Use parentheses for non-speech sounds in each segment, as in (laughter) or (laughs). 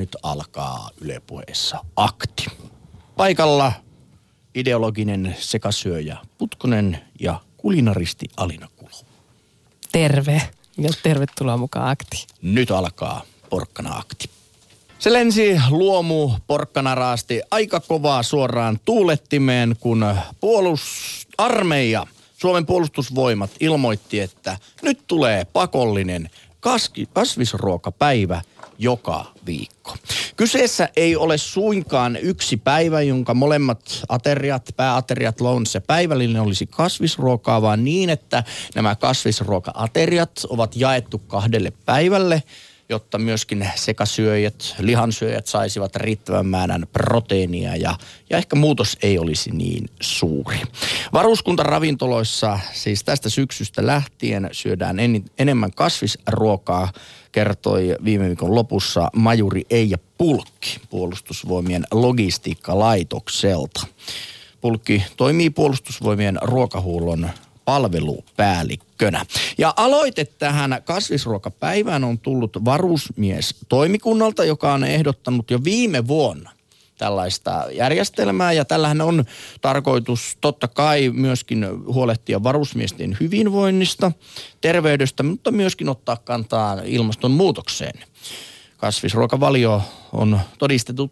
nyt alkaa Yle Puheessa akti. Paikalla ideologinen sekasyöjä Putkonen ja kulinaristi Alina Kulo. Terve ja tervetuloa mukaan akti. Nyt alkaa porkkana akti. Se lensi luomu porkkanaraasti aika kovaa suoraan tuulettimeen, kun puolustusarmeija, Suomen puolustusvoimat ilmoitti, että nyt tulee pakollinen kasvisruokapäivä joka viikko. Kyseessä ei ole suinkaan yksi päivä, jonka molemmat ateriat, pääateriat, lounas ja päivällinen olisi kasvisruokaa, vaan niin, että nämä kasvisruoka-ateriat ovat jaettu kahdelle päivälle – jotta myöskin sekasyöjät, lihansyöjät saisivat riittävän määrän proteiinia ja, ja ehkä muutos ei olisi niin suuri. Varuskuntaravintoloissa siis tästä syksystä lähtien syödään en, enemmän kasvisruokaa, kertoi viime viikon lopussa majuri Eija Pulkki puolustusvoimien logistiikkalaitokselta. Pulkki toimii puolustusvoimien ruokahuollon palvelupäällikkönä. Ja aloite tähän kasvisruokapäivään on tullut varusmies toimikunnalta, joka on ehdottanut jo viime vuonna tällaista järjestelmää ja tällähän on tarkoitus totta kai myöskin huolehtia varusmiesten hyvinvoinnista, terveydestä, mutta myöskin ottaa kantaa ilmastonmuutokseen kasvisruokavalio on todistettu,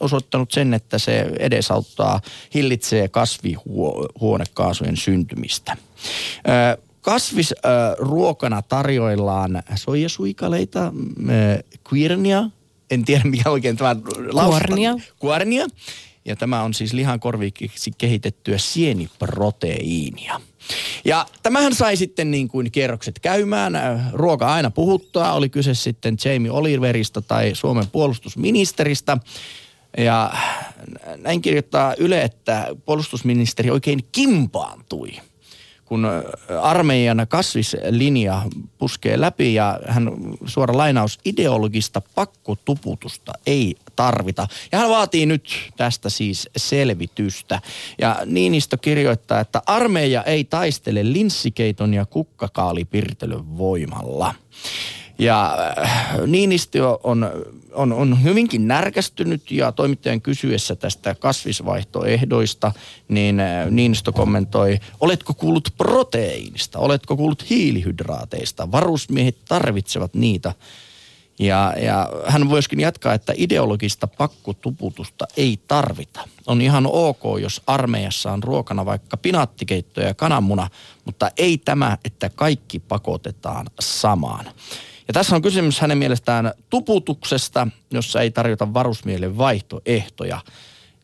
osoittanut sen, että se edesauttaa, hillitsee kasvihuonekaasujen syntymistä. Kasvisruokana tarjoillaan soijasuikaleita, quirnia, en tiedä mikä oikein tämä Kuornia. Kuornia. Ja tämä on siis lihan korvikiksi kehitettyä sieniproteiinia. Ja tämähän sai sitten niin kuin kierrokset käymään. Ruoka aina puhuttaa, oli kyse sitten Jamie Oliverista tai Suomen puolustusministeristä. Ja näin kirjoittaa Yle, että puolustusministeri oikein kimpaantui – kun armeijan kasvislinja puskee läpi ja hän suora lainaus ideologista pakkotuputusta ei tarvita. Ja hän vaatii nyt tästä siis selvitystä. Ja Niinistö kirjoittaa, että armeija ei taistele linssikeiton ja kukkakaalipirtelön voimalla. Ja äh, Niinistö on, on, on hyvinkin närkästynyt ja toimittajan kysyessä tästä kasvisvaihtoehdoista, niin äh, Niinistö kommentoi, oletko kuullut proteiinista, oletko kuullut hiilihydraateista, varusmiehet tarvitsevat niitä. Ja, ja hän myöskin jatkaa, että ideologista pakkotuputusta ei tarvita. On ihan ok, jos armeijassa on ruokana vaikka pinaattikeitto ja kananmuna, mutta ei tämä, että kaikki pakotetaan samaan. Ja tässä on kysymys hänen mielestään tuputuksesta, jossa ei tarjota varusmiehille vaihtoehtoja.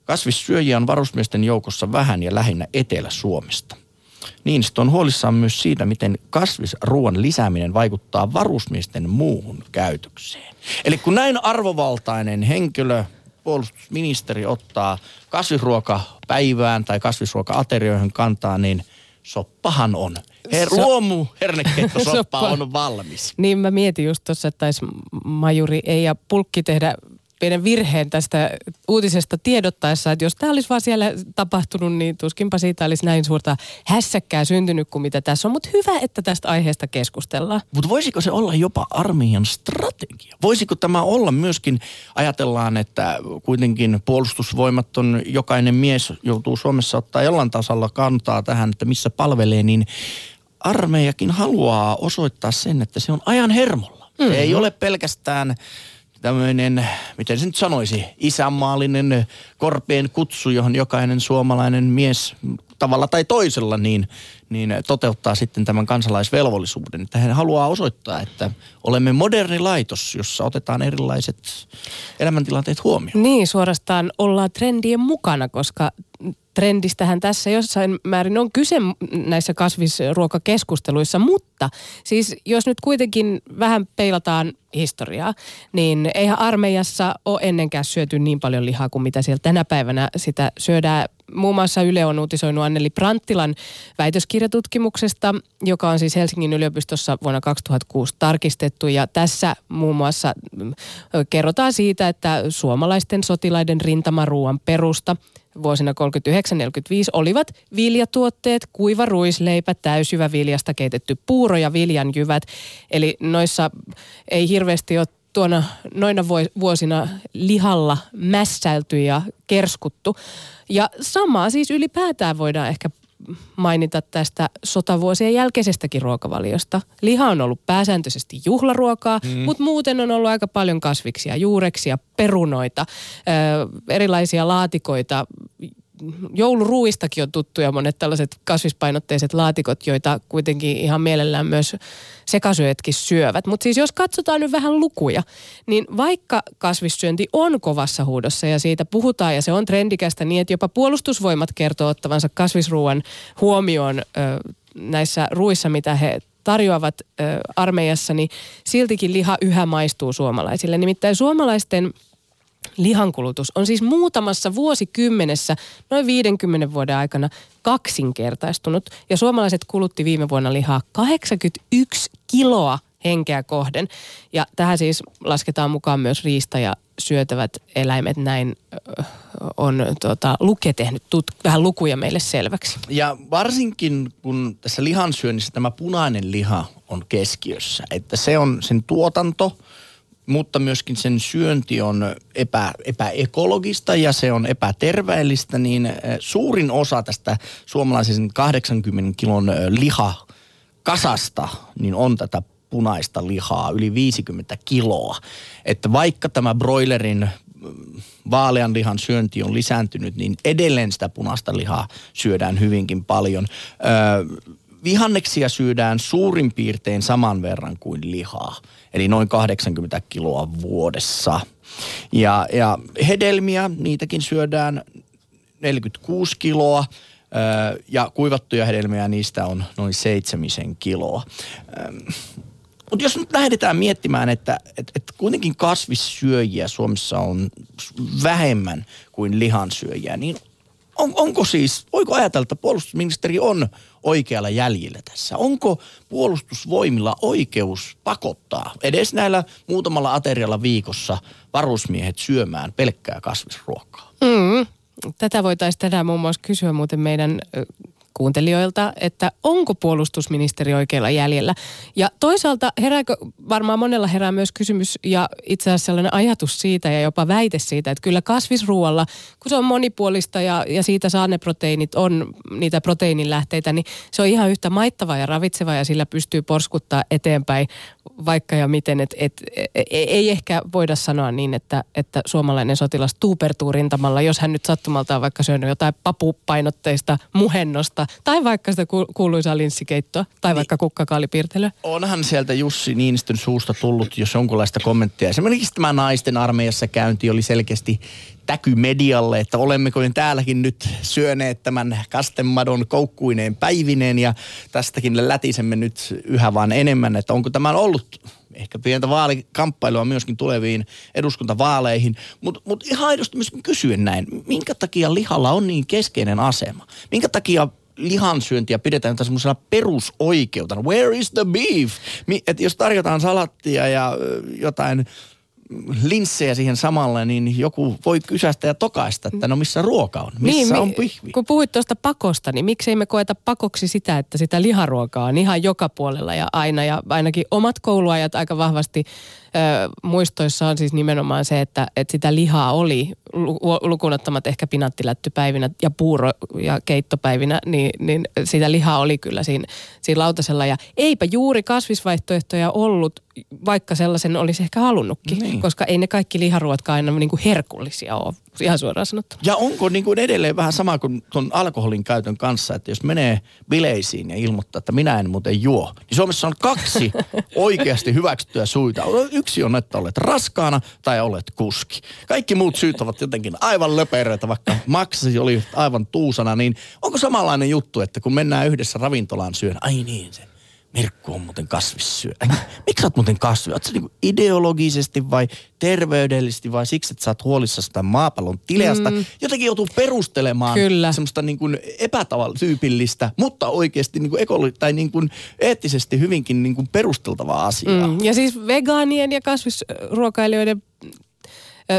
Kasvissyöjiä on varusmiesten joukossa vähän ja lähinnä Etelä-Suomesta. Niinistö on huolissaan myös siitä, miten kasvisruoan lisääminen vaikuttaa varusmiesten muuhun käytökseen. Eli kun näin arvovaltainen henkilö, puolustusministeri ottaa kasvisruokapäivään tai kasvisruoka-aterioihin kantaa, niin soppahan on – Her, luomu hernekeittosoppa on valmis. Niin mä mietin just tuossa, että taisi majuri ei ja pulkki tehdä pienen virheen tästä uutisesta tiedottaessa, että jos tämä olisi vaan siellä tapahtunut, niin tuskinpa siitä olisi näin suurta hässäkkää syntynyt kuin mitä tässä on. Mutta hyvä, että tästä aiheesta keskustellaan. Mutta voisiko se olla jopa armeijan strategia? Voisiko tämä olla myöskin, ajatellaan, että kuitenkin puolustusvoimat on, jokainen mies joutuu Suomessa ottaa jollain tasalla kantaa tähän, että missä palvelee, niin armeijakin haluaa osoittaa sen, että se on ajan hermolla. Mm-hmm. Se ei ole pelkästään tämmöinen, miten se nyt sanoisi, isänmaallinen korpeen kutsu, johon jokainen suomalainen mies tavalla tai toisella niin, niin toteuttaa sitten tämän kansalaisvelvollisuuden. Että hän haluaa osoittaa, että olemme moderni laitos, jossa otetaan erilaiset elämäntilanteet huomioon. Niin, suorastaan ollaan trendien mukana, koska trendistähän tässä jossain määrin on kyse näissä kasvisruokakeskusteluissa, mutta siis jos nyt kuitenkin vähän peilataan historiaa, niin eihän armeijassa ole ennenkään syöty niin paljon lihaa kuin mitä siellä tänä päivänä sitä syödään. Muun muassa Yle on uutisoinut Anneli Pranttilan väitöskirjatutkimuksesta, joka on siis Helsingin yliopistossa vuonna 2006 tarkistettu. Ja tässä muun muassa mm, kerrotaan siitä, että suomalaisten sotilaiden rintamaruuan perusta – vuosina 39-45 olivat viljatuotteet, kuiva ruisleipä, täysjyvä viljasta keitetty puuro ja viljanjyvät. Eli noissa ei hirveästi ole tuona noina vuosina lihalla mässäilty ja kerskuttu. Ja samaa siis ylipäätään voidaan ehkä mainita tästä sotavuosien jälkeisestäkin ruokavaliosta. Liha on ollut pääsääntöisesti juhlaruokaa, mm. mutta muuten on ollut aika paljon kasviksia, juureksia, perunoita, erilaisia laatikoita, jouluruuistakin on tuttuja monet tällaiset kasvispainotteiset laatikot, joita kuitenkin ihan mielellään myös sekasyötkin syövät. Mutta siis jos katsotaan nyt vähän lukuja, niin vaikka kasvissyönti on kovassa huudossa ja siitä puhutaan ja se on trendikästä niin, että jopa puolustusvoimat kertoo ottavansa kasvisruuan huomioon ö, näissä ruissa, mitä he tarjoavat ö, armeijassa, niin siltikin liha yhä maistuu suomalaisille. Nimittäin suomalaisten lihankulutus on siis muutamassa vuosikymmenessä, noin 50 vuoden aikana kaksinkertaistunut. Ja suomalaiset kulutti viime vuonna lihaa 81 kiloa henkeä kohden. Ja tähän siis lasketaan mukaan myös riista ja syötävät eläimet. Näin on tuota, Luke tehnyt tut- vähän lukuja meille selväksi. Ja varsinkin kun tässä lihansyönnissä tämä punainen liha on keskiössä, että se on sen tuotanto – mutta myöskin sen syönti on epä, epäekologista ja se on epäterveellistä, niin eh, suurin osa tästä suomalaisen 80 kilon eh, liha kasasta niin on tätä punaista lihaa, yli 50 kiloa. Että vaikka tämä broilerin mm, vaalean lihan syönti on lisääntynyt, niin edelleen sitä punaista lihaa syödään hyvinkin paljon. Öö, vihanneksia syödään suurin piirtein saman verran kuin lihaa, eli noin 80 kiloa vuodessa. Ja, ja hedelmiä, niitäkin syödään 46 kiloa, ja kuivattuja hedelmiä niistä on noin seitsemisen kiloa. Mutta jos nyt lähdetään miettimään, että et, et kuitenkin kasvissyöjiä Suomessa on vähemmän kuin lihansyöjiä, niin on, onko siis, voiko ajatella, että puolustusministeri on oikealla jäljellä tässä? Onko puolustusvoimilla oikeus pakottaa edes näillä muutamalla aterialla viikossa varusmiehet syömään pelkkää kasvisruokaa? Mm. Tätä voitaisiin tänään muun muassa kysyä muuten meidän kuuntelijoilta, että onko puolustusministeri oikealla jäljellä. Ja toisaalta herääkö, varmaan monella herää myös kysymys ja itse asiassa sellainen ajatus siitä ja jopa väite siitä, että kyllä kasvisruoalla, kun se on monipuolista ja, ja siitä saa ne proteiinit, on niitä proteiinilähteitä, niin se on ihan yhtä maittava ja ravitseva ja sillä pystyy porskuttaa eteenpäin vaikka ja miten. Et, et, et, e, ei ehkä voida sanoa niin, että, että suomalainen sotilas tuupertuu rintamalla, jos hän nyt sattumalta on vaikka syönyt jotain papupainotteista muhennosta tai vaikka sitä kuuluisaa linssikeittoa tai niin, vaikka kukkakaalipiirtelyä. Onhan sieltä Jussi Niinistön suusta tullut jos jonkunlaista kommenttia. Esimerkiksi tämä naisten armeijassa käynti oli selkeästi täky medialle, että olemmeko täälläkin nyt syöneet tämän kastemadon koukkuineen päivineen ja tästäkin lätisemme nyt yhä vaan enemmän, että onko tämä ollut ehkä pientä vaalikamppailua myöskin tuleviin eduskuntavaaleihin, mutta mut ihan aidosti myös kysyen näin, minkä takia lihalla on niin keskeinen asema? Minkä takia lihansyöntiä pidetään semmoisena perusoikeutena. Where is the beef? Et jos tarjotaan salattia ja jotain linssejä siihen samalle, niin joku voi kysästä ja tokaista, että no missä ruoka on, missä niin, on pihvi. Kun puhuit tuosta pakosta, niin miksei me koeta pakoksi sitä, että sitä liharuokaa on ihan joka puolella ja aina. Ja ainakin omat kouluajat aika vahvasti muistoissa on siis nimenomaan se, että, että sitä lihaa oli lukunottamat ehkä pinattilättypäivinä ja puuro- ja keittopäivinä, niin, niin sitä lihaa oli kyllä siinä, siinä lautasella. Ja eipä juuri kasvisvaihtoehtoja ollut, vaikka sellaisen olisi ehkä halunnutkin, niin. koska ei ne kaikki liharuotkaan aina niin kuin herkullisia ole ihan suoraan sanottuna. Ja onko niin kuin edelleen vähän sama kuin tuon alkoholin käytön kanssa, että jos menee bileisiin ja ilmoittaa, että minä en muuten juo, niin Suomessa on kaksi (laughs) oikeasti hyväksyttyä suita. Yksi on, että olet raskaana tai olet kuski. Kaikki muut syyt ovat jotenkin aivan löperöitä, vaikka maksasi oli aivan tuusana, niin onko samanlainen juttu, että kun mennään yhdessä ravintolaan syön, ai niin se Mirkku on muuten kasvissyö. Miksi sä oot muuten kasvi? Oot sä niinku ideologisesti vai terveydellisesti vai siksi, että sä oot huolissa sitä maapallon tileasta? Mm. Jotenkin joutuu perustelemaan Kyllä. semmoista niin kuin epätyypillistä, mutta oikeasti niin kuin ekolo- tai niin kuin eettisesti hyvinkin niin kuin perusteltavaa asiaa. Mm. Ja siis vegaanien ja kasvisruokailijoiden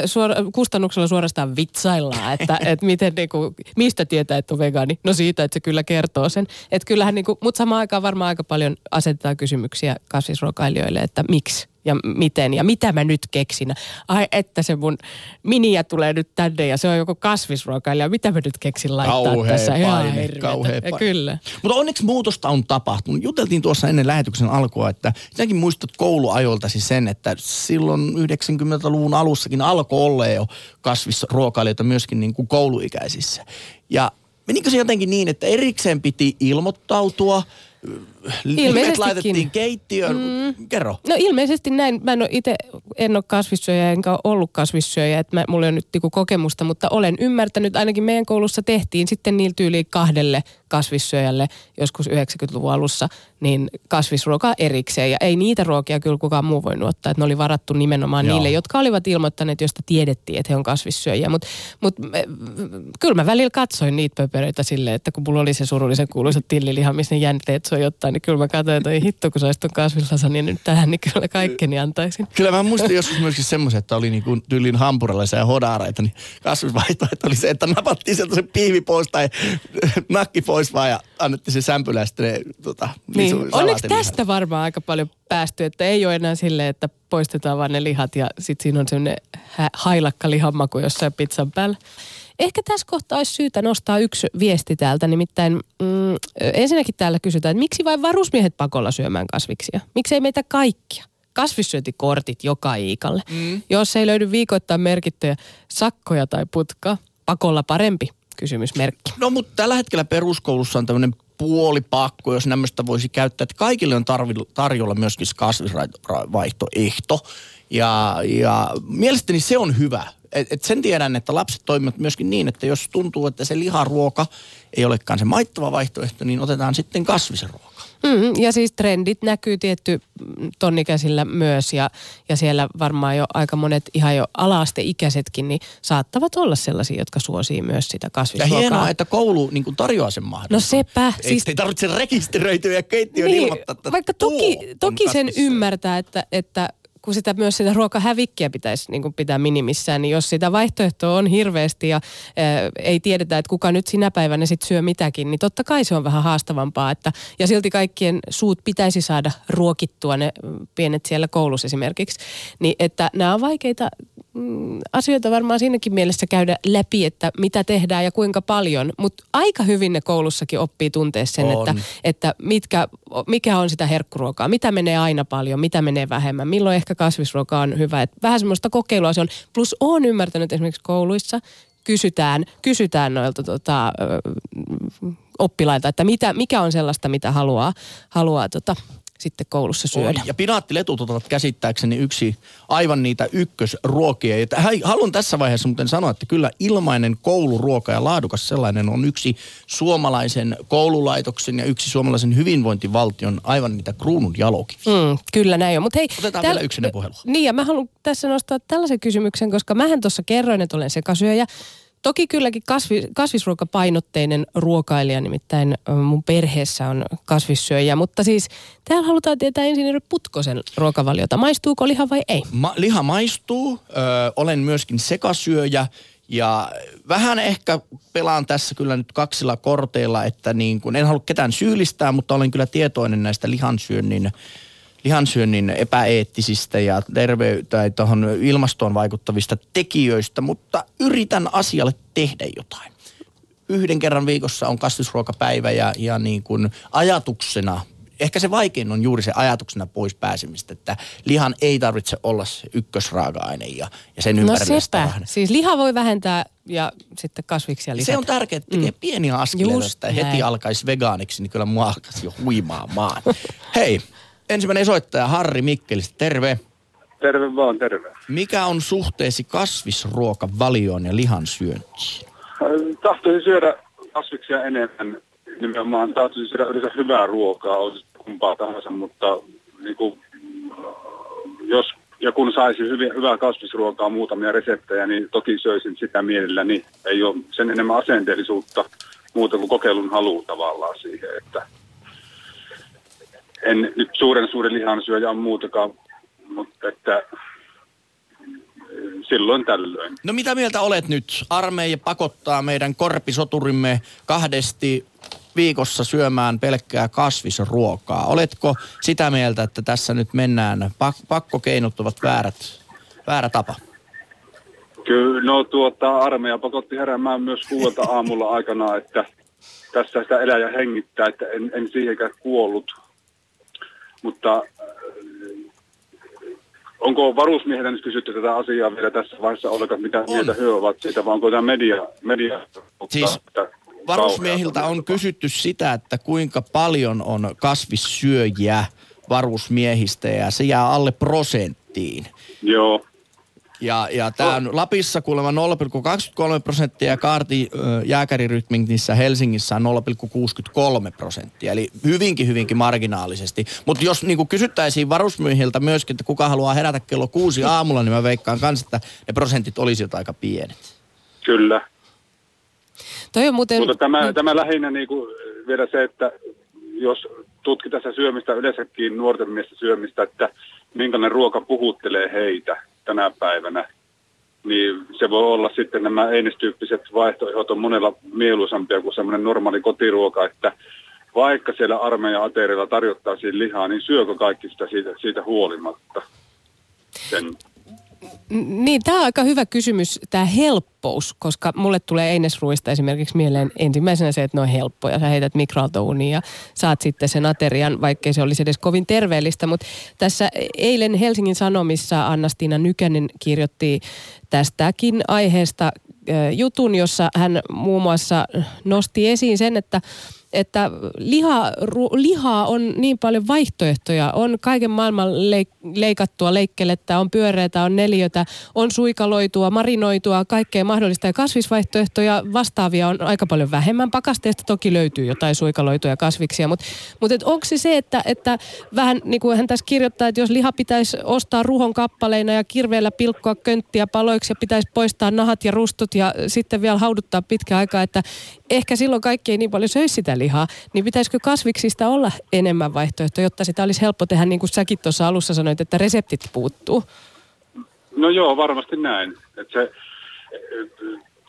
suora, kustannuksella suorastaan vitsaillaan, (laughs) että, että miten niinku, mistä tietää, että on vegaani. No siitä, että se kyllä kertoo sen. Että kyllähän niinku, mutta samaan aikaan varmaan aika paljon asetetaan kysymyksiä kasvisruokailijoille, että miksi ja miten ja mitä mä nyt keksin. Ai että se mun miniä tulee nyt tänne ja se on joku kasvisruokailija. Mitä mä nyt keksin laittaa Kauhea tässä? paine, kauhea paine. Kyllä. Mutta onneksi muutosta on tapahtunut. Juteltiin tuossa ennen lähetyksen alkua, että sinäkin muistat kouluajoiltasi sen, että silloin 90-luvun alussakin alkoi olla jo kasvisruokailijoita myöskin niin kuin kouluikäisissä. Ja menikö se jotenkin niin, että erikseen piti ilmoittautua – Nimet laitettiin keittiöön. Mm. Kerro. No ilmeisesti näin. Mä en ole itse, en ole kasvissyöjä enkä ole ollut kasvissyöjä, että mä, mulla on nyt niinku kokemusta, mutta olen ymmärtänyt, ainakin meidän koulussa tehtiin sitten niillä tyyliin kahdelle kasvissyöjälle joskus 90-luvun alussa, niin kasvisruokaa erikseen. Ja ei niitä ruokia kyllä kukaan muu voinut ottaa, että ne oli varattu nimenomaan Joo. niille, jotka olivat ilmoittaneet, josta tiedettiin, että he on kasvissyöjiä. Mutta mut, kyllä mä välillä katsoin niitä pöperöitä silleen, että kun mulla oli se surullisen kuuluisa tilliliha, missä ne jänteet ottaa, niin kyllä mä katsoin, että ei hitto, kun saisit ton niin nyt tähän, niin kyllä kaikkeni antaisin. Kyllä mä muistin joskus myöskin semmoisen, että oli niinku tyylin hampurilaisia hodareita, niin kasvisvaihtoehto oli se, että napattiin sieltä se piivi pois tai nakki pois vaan ja annettiin se sämpylä sitten ne, tota, niin. Onneksi tästä varmaan aika paljon päästy, että ei ole enää silleen, että poistetaan vaan ne lihat ja sitten siinä on semmoinen hailakka lihanmaku jossain pizzan päällä. Ehkä tässä kohtaa olisi syytä nostaa yksi viesti täältä, nimittäin mm, ensinnäkin täällä kysytään, että miksi vain varusmiehet pakolla syömään kasviksia? Miksi ei meitä kaikkia? Kasvissyöntikortit joka iikalle. Mm. Jos ei löydy viikoittain merkittyjä sakkoja tai putkaa, pakolla parempi kysymysmerkki. No mutta tällä hetkellä peruskoulussa on tämmöinen puolipakko, jos nämmöistä voisi käyttää, että kaikille on tarjolla myöskin kasvisvaihtoehto. Ja, ja mielestäni se on hyvä et, et sen tiedän, että lapset toimivat myöskin niin, että jos tuntuu, että se liharuoka ei olekaan se maittava vaihtoehto, niin otetaan sitten kasvisen ruoka. Mm, ja siis trendit näkyy tietty tonnikäsillä myös ja, ja siellä varmaan jo aika monet ihan jo alaasteikäisetkin niin saattavat olla sellaisia, jotka suosii myös sitä kasvisruokaa. Ja hienoa, että koulu niin tarjoaa sen mahdollisuuden. No sepä. Ei, siis... ei tarvitse rekisteröityä ja keittiön niin, ilmoittaa, että Vaikka toki, toki sen ymmärtää, että, että kun sitä myös sitä ruokahävikkiä pitäisi niin kuin pitää minimissään, niin jos sitä vaihtoehtoa on hirveästi ja ää, ei tiedetä, että kuka nyt sinä päivänä sit syö mitäkin, niin totta kai se on vähän haastavampaa. Että, ja silti kaikkien suut pitäisi saada ruokittua, ne pienet siellä koulussa esimerkiksi. Niin että nämä on vaikeita mm, asioita varmaan siinäkin mielessä käydä läpi, että mitä tehdään ja kuinka paljon. Mutta aika hyvin ne koulussakin oppii tuntea sen, että, että mitkä, mikä on sitä herkkuruokaa, mitä menee aina paljon, mitä menee vähemmän, milloin ehkä kasvisruoka on hyvä. Et vähän semmoista kokeilua se on. Plus olen ymmärtänyt esimerkiksi kouluissa, kysytään, kysytään noilta tota, oppilailta, että mitä, mikä on sellaista, mitä haluaa, haluaa tota, sitten koulussa syödä. Ja pinaattiletut ovat käsittääkseni yksi aivan niitä ykkösruokia. Ja haluan tässä vaiheessa muuten sanoa, että kyllä ilmainen kouluruoka ja laadukas sellainen on yksi suomalaisen koululaitoksen ja yksi suomalaisen hyvinvointivaltion aivan niitä kruunun jalokiviä. Mm, kyllä näin on. Mut hei, Otetaan täl... vielä yksi puhelu. Niin ja mä haluan tässä nostaa tällaisen kysymyksen, koska mähän tuossa kerroin, että olen sekasyöjä. Toki kylläkin kasvi, kasvisruokapainotteinen ruokailija, nimittäin mun perheessä on kasvissyöjä, mutta siis täällä halutaan tietää ensin Putkosen ruokavaliota. Maistuuko liha vai ei? Ma, liha maistuu, ö, olen myöskin sekasyöjä ja vähän ehkä pelaan tässä kyllä nyt kaksilla korteilla, että niin kun, en halua ketään syyllistää, mutta olen kyllä tietoinen näistä lihansyönnin lihansyönnin epäeettisistä ja terve- tai tuohon ilmastoon vaikuttavista tekijöistä, mutta yritän asialle tehdä jotain. Yhden kerran viikossa on kasvisruokapäivä ja, ja niin kuin ajatuksena ehkä se vaikein on juuri se ajatuksena pois pääsemistä, että lihan ei tarvitse olla se ykkösraaka-aine ja, ja sen ympärillä no sepä. Siis liha voi vähentää ja sitten kasviksia lisätä. Se on tärkeää, että tekee mm. pieniä askeleita, että heti alkaisi vegaaniksi, niin kyllä mua alkaisi jo huimaamaan. Hei, ensimmäinen soittaja Harri Mikkelistä, terve. Terve vaan, terve. Mikä on suhteesi kasvisruokavalioon ja lihan syöntiin? Tahtoisin syödä kasviksia enemmän. Nimenomaan tahtoisin syödä yleensä hyvää ruokaa, olisi kumpaa tahansa, mutta niin kuin, jos ja kun saisi hyvin, hyvää kasvisruokaa, muutamia reseptejä, niin toki söisin sitä mielelläni. Ei ole sen enemmän asenteellisuutta muuta kuin kokeilun halu tavallaan siihen, että en nyt suuren suuren lihansyöjä on muutakaan, mutta että silloin tällöin. No mitä mieltä olet nyt? Armeija pakottaa meidän korpisoturimme kahdesti viikossa syömään pelkkää kasvisruokaa. Oletko sitä mieltä, että tässä nyt mennään, pak- pakkokeinot ovat väärät, väärä tapa? Kyllä, no tuota, armeija pakotti heräämään myös kuudelta aamulla aikana, että tässä sitä elää ja hengittää, että en, en siihenkään kuollut. Mutta äh, onko varusmieheltä nyt kysytty tätä asiaa vielä tässä vaiheessa ollenkaan, mitä On. mieltä he ovat siitä, vai onko tämä media, media Siis Varusmiehiltä on kysytty sitä, että kuinka paljon on kasvissyöjiä varusmiehistä ja se jää alle prosenttiin. Joo, Ja, ja tämä on Lapissa kuulemma 0,23 prosenttia ja Kaarti jääkärirytmingissä Helsingissä on 0,63 prosenttia. Eli hyvinkin, hyvinkin marginaalisesti. Mutta jos niin kysyttäisiin varusmiehiltä myöskin, että kuka haluaa herätä kello kuusi aamulla, niin mä veikkaan kanssa, että ne prosentit olisivat aika pienet. kyllä. Toi on muuten... Mutta tämä, tämä lähinnä niin kuin vielä se, että jos tutkitaan sitä syömistä yleensäkin nuorten miesten syömistä, että minkälainen ruoka puhuttelee heitä tänä päivänä, niin se voi olla sitten nämä einestyyppiset vaihtoehdot on monella mieluisampia kuin semmoinen normaali kotiruoka, että vaikka siellä armeijan aterialla tarjottaisiin lihaa, niin syökö kaikki sitä siitä, siitä huolimatta? Sen Niin, tämä on aika hyvä kysymys, tämä helppous, koska mulle tulee einesruista esimerkiksi mieleen ensimmäisenä se, että ne on helppoja. Sä heität mikroaaltouuniin ja saat sitten sen aterian, vaikkei se olisi edes kovin terveellistä. Mutta tässä eilen Helsingin Sanomissa Anna-Stiina Nykänen kirjoitti tästäkin aiheesta jutun, jossa hän muun muassa nosti esiin sen, että että liha, ru, lihaa on niin paljon vaihtoehtoja. On kaiken maailman leik, leikattua leikkelettä, on pyöreitä, on neljötä, on suikaloitua, marinoitua, kaikkea mahdollista. Ja kasvisvaihtoehtoja vastaavia on aika paljon vähemmän. Pakasteesta toki löytyy jotain suikaloituja kasviksia, mutta mut onko se se, että, että vähän niin kuin hän tässä kirjoittaa, että jos liha pitäisi ostaa ruhon kappaleina ja kirveellä pilkkoa könttiä paloiksi ja pitäisi poistaa nahat ja rustot ja sitten vielä hauduttaa pitkä aikaa, että ehkä silloin kaikki ei niin paljon söisi sitä lihaa, niin pitäisikö kasviksista olla enemmän vaihtoehtoja, jotta sitä olisi helppo tehdä, niin kuin säkin tuossa alussa sanoit, että reseptit puuttuu? No joo, varmasti näin. Et se,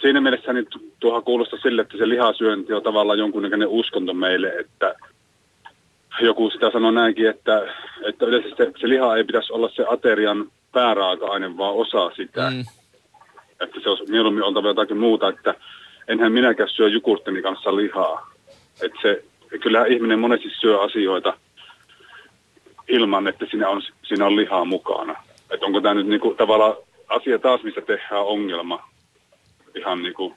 siinä mielessä niin tu- tuohan kuulostaa sille, että se lihasyönti on tavallaan jonkunnäköinen uskonto meille, että joku sitä sanoo näinkin, että, että yleensä se, se liha ei pitäisi olla se aterian pääraaka-aine, vaan osa sitä. Mm. Että se olisi mieluummin oltava jotakin muuta, että enhän minäkään syö jukurttini kanssa lihaa. Että se, kyllähän ihminen monesti syö asioita ilman, että siinä on, siinä on lihaa mukana. Että onko tämä nyt niinku tavallaan asia taas, mistä tehdään ongelma. Ihan niinku,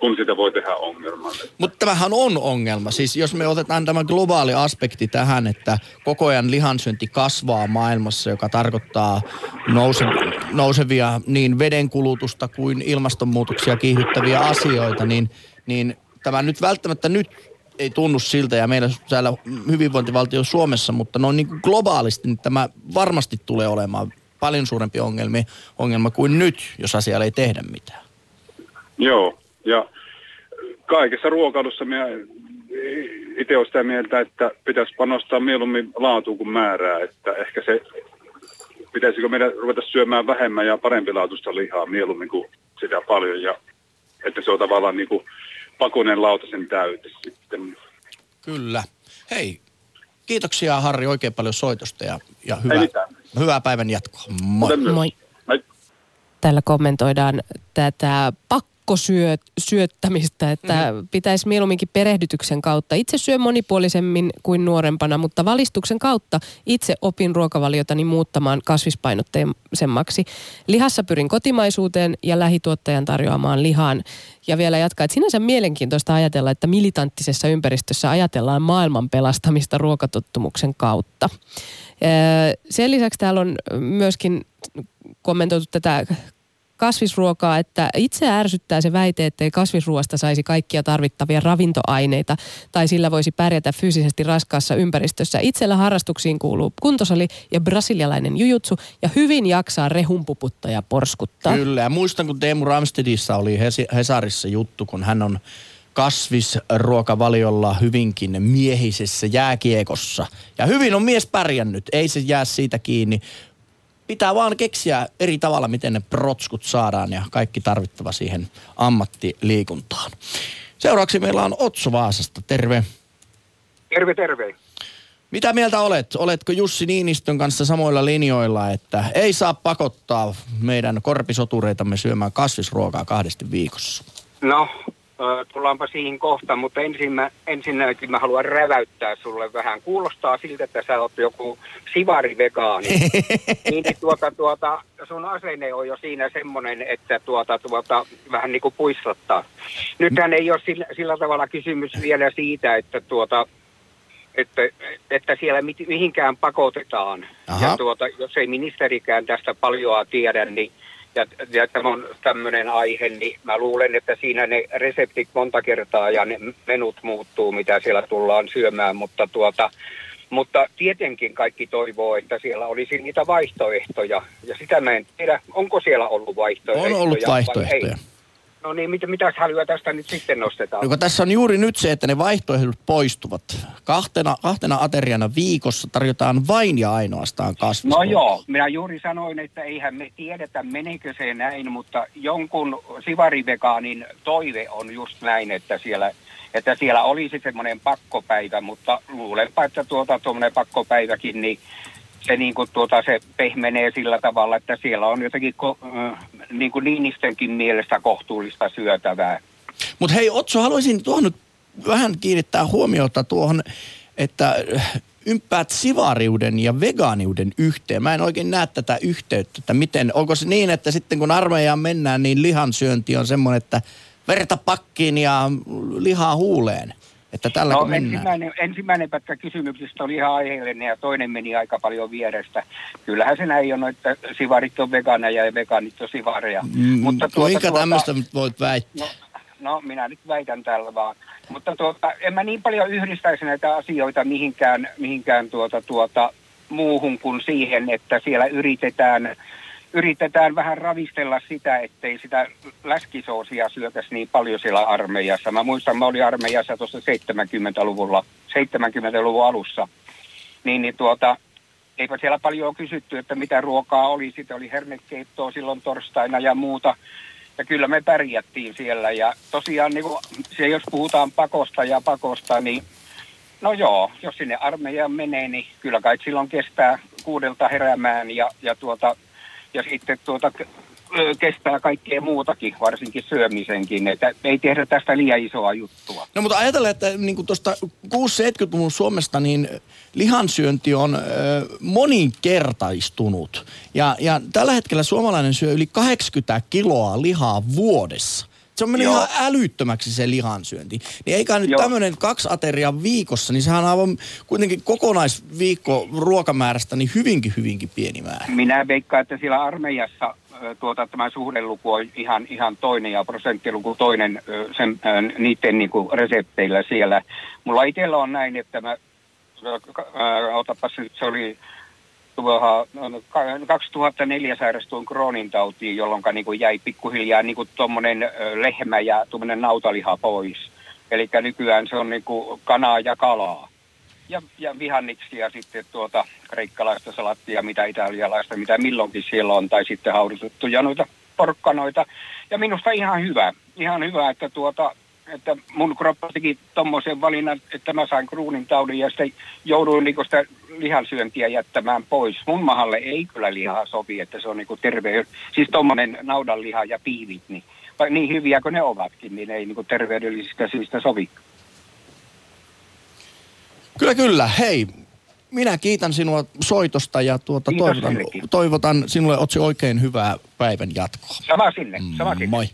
kun sitä voi tehdä ongelman. Mutta tämähän on ongelma. Siis jos me otetaan tämä globaali aspekti tähän, että koko ajan lihansyönti kasvaa maailmassa, joka tarkoittaa nouse, nousevia niin vedenkulutusta kuin ilmastonmuutoksia kiihdyttäviä asioita, niin, niin tämä nyt välttämättä nyt ei tunnu siltä ja meillä täällä hyvinvointivaltio Suomessa, mutta noin niin kuin globaalisti niin tämä varmasti tulee olemaan paljon suurempi ongelma, ongelma kuin nyt, jos asialle ei tehdä mitään. Joo, ja kaikessa ruokailussa minä itse olen sitä mieltä, että pitäisi panostaa mieluummin laatuun kuin määrää, että ehkä se, pitäisikö meidän ruveta syömään vähemmän ja parempilaatuista lihaa mieluummin kuin sitä paljon, ja että se on tavallaan niin kuin pakonen lautasen täyte sitten. Kyllä. Hei, kiitoksia Harri oikein paljon soitosta ja, ja hyvää, hyvää päivän jatkoa. Moi. Moi. Moi. Täällä kommentoidaan tätä pakkosyöttämistä, että mm. pitäisi mieluumminkin perehdytyksen kautta. Itse syön monipuolisemmin kuin nuorempana, mutta valistuksen kautta itse opin ruokavaliotani muuttamaan kasvispainotteisemmaksi. Lihassa pyrin kotimaisuuteen ja lähituottajan tarjoamaan lihaan. Ja vielä jatkaa, että sinänsä mielenkiintoista ajatella, että militanttisessa ympäristössä ajatellaan maailman pelastamista ruokatottumuksen kautta. Öö, Sen lisäksi täällä on myöskin kommentoitu tätä kasvisruokaa, että itse ärsyttää se väite, että ei kasvisruoasta saisi kaikkia tarvittavia ravintoaineita tai sillä voisi pärjätä fyysisesti raskaassa ympäristössä. Itsellä harrastuksiin kuuluu kuntosali ja brasilialainen jujutsu ja hyvin jaksaa rehunpuputtaa ja porskuttaa. Kyllä, ja muistan kun Teemu Ramstedissa oli Hes- Hesarissa juttu, kun hän on kasvisruokavaliolla hyvinkin miehisessä jääkiekossa. Ja hyvin on mies pärjännyt, ei se jää siitä kiinni. Pitää vaan keksiä eri tavalla, miten ne protskut saadaan ja kaikki tarvittava siihen ammattiliikuntaan. Seuraavaksi meillä on Otso Vaasasta, terve. Terve, terve. Mitä mieltä olet? Oletko Jussi Niinistön kanssa samoilla linjoilla, että ei saa pakottaa meidän korpisotureitamme syömään kasvisruokaa kahdesti viikossa? No, tullaanpa siihen kohta, mutta ensin mä, ensinnäkin mä haluan räväyttää sulle vähän. Kuulostaa siltä, että sä oot joku sivarivegaani. (laughs) niin tuota, tuota, sun asenne on jo siinä semmoinen, että tuota, tuota, vähän niin kuin puissattaa. Nythän ei ole sillä, sillä tavalla kysymys vielä siitä, että tuota, että, että siellä mihinkään pakotetaan. Aha. Ja tuota, jos ei ministerikään tästä paljoa tiedä, niin ja, ja tämä on tämmöinen aihe, niin mä luulen, että siinä ne reseptit monta kertaa ja ne menut muuttuu, mitä siellä tullaan syömään, mutta tuota, mutta tietenkin kaikki toivoo, että siellä olisi niitä vaihtoehtoja. Ja sitä mä en tiedä, onko siellä ollut vaihtoehtoja. On ollut vaihtoehtoja. No niin, mitä, mitä hälyä tästä nyt sitten nostetaan? No, tässä on juuri nyt se, että ne vaihtoehdot poistuvat. Kahtena, kahtena ateriana viikossa tarjotaan vain ja ainoastaan kasvisruokaa. No joo, minä juuri sanoin, että eihän me tiedetä, menekö se näin, mutta jonkun sivarivegaanin toive on just näin, että siellä, että siellä olisi semmoinen pakkopäivä, mutta luulenpa, että tuota tuommoinen pakkopäiväkin, niin se, niin kuin tuota, se pehmenee sillä tavalla, että siellä on jotenkin ko, niin kuin Niinistönkin mielestä kohtuullista syötävää. Mutta hei Otso, haluaisin tuohon nyt vähän kiinnittää huomiota tuohon, että ympäät sivariuden ja vegaaniuden yhteen. Mä en oikein näe tätä yhteyttä, että miten, onko se niin, että sitten kun armeijaan mennään, niin lihansyönti on semmoinen, että verta pakkiin ja lihaa huuleen. Että tällä no, ensimmäinen, ensimmäinen pätkä kysymyksistä oli ihan aiheellinen ja toinen meni aika paljon vierestä. Kyllähän se näin on, että sivarit on veganeja ja vegaanit on sivareja. Mm, Mutta tuota, kuinka tuota, tämmöistä voit väittää? No, no minä nyt väitän tällä vaan. Mutta tuota, en mä niin paljon yhdistäisi näitä asioita mihinkään, mihinkään tuota, tuota, muuhun kuin siihen, että siellä yritetään yritetään vähän ravistella sitä, ettei sitä läskisoosia syötäisi niin paljon siellä armeijassa. Mä muistan, mä olin armeijassa tuossa 70-luvulla, 70-luvun alussa. Niin, niin tuota, eipä siellä paljon kysytty, että mitä ruokaa oli. Sitten oli hernekeittoa silloin torstaina ja muuta. Ja kyllä me pärjättiin siellä. Ja tosiaan, niin kun, jos puhutaan pakosta ja pakosta, niin no joo, jos sinne armeijaan menee, niin kyllä kai silloin kestää kuudelta heräämään ja, ja tuota, ja sitten tuota, kestää kaikkea muutakin, varsinkin syömisenkin, että ei tehdä tästä liian isoa juttua. No mutta ajatellaan, että niin tuosta 6-70-luvun Suomesta niin lihansyönti on ö, moninkertaistunut. Ja, ja tällä hetkellä suomalainen syö yli 80 kiloa lihaa vuodessa. Se on mennyt ihan älyttömäksi se lihansyönti. Niin eikä nyt tämmöinen kaksi ateria viikossa, niin sehän on aivan kuitenkin kokonaisviikko ruokamäärästä niin hyvinkin, hyvinkin pieni määrä. Minä veikkaan, että siellä armeijassa tuota, tämä suhdeluku on ihan, ihan toinen ja prosenttiluku toinen sen, niiden niin kuin resepteillä siellä. Mulla itsellä on näin, että mä, äh, otapas se oli tuohon 2004 sairastuin Crohnin tautiin, jolloin niin jäi pikkuhiljaa niin tuommoinen lehmä ja tuommoinen nautaliha pois. Eli nykyään se on niin kuin kanaa ja kalaa. Ja, ja vihanniksi ja sitten tuota kreikkalaista salattia, mitä italialaista, mitä milloinkin siellä on, tai sitten haudutettuja noita porkkanoita. Ja minusta ihan hyvä, ihan hyvä, että tuota, että mun kroppa teki tommosen valinnan, että mä sain kruunin taudin ja sitten jouduin niinku sitä lihansyöntiä jättämään pois. Mun mahalle ei kyllä lihaa sovi, että se on niinku terve, siis tommonen naudanliha ja piivit, niin, vai niin hyviä kuin ne ovatkin, niin ei niinku terveydellisistä syistä sovi. Kyllä, kyllä. Hei, minä kiitän sinua soitosta ja tuota, toivotan, toivotan sinulle Otsi oikein hyvää päivän jatkoa. Sama sinne, sama sinne. Moi.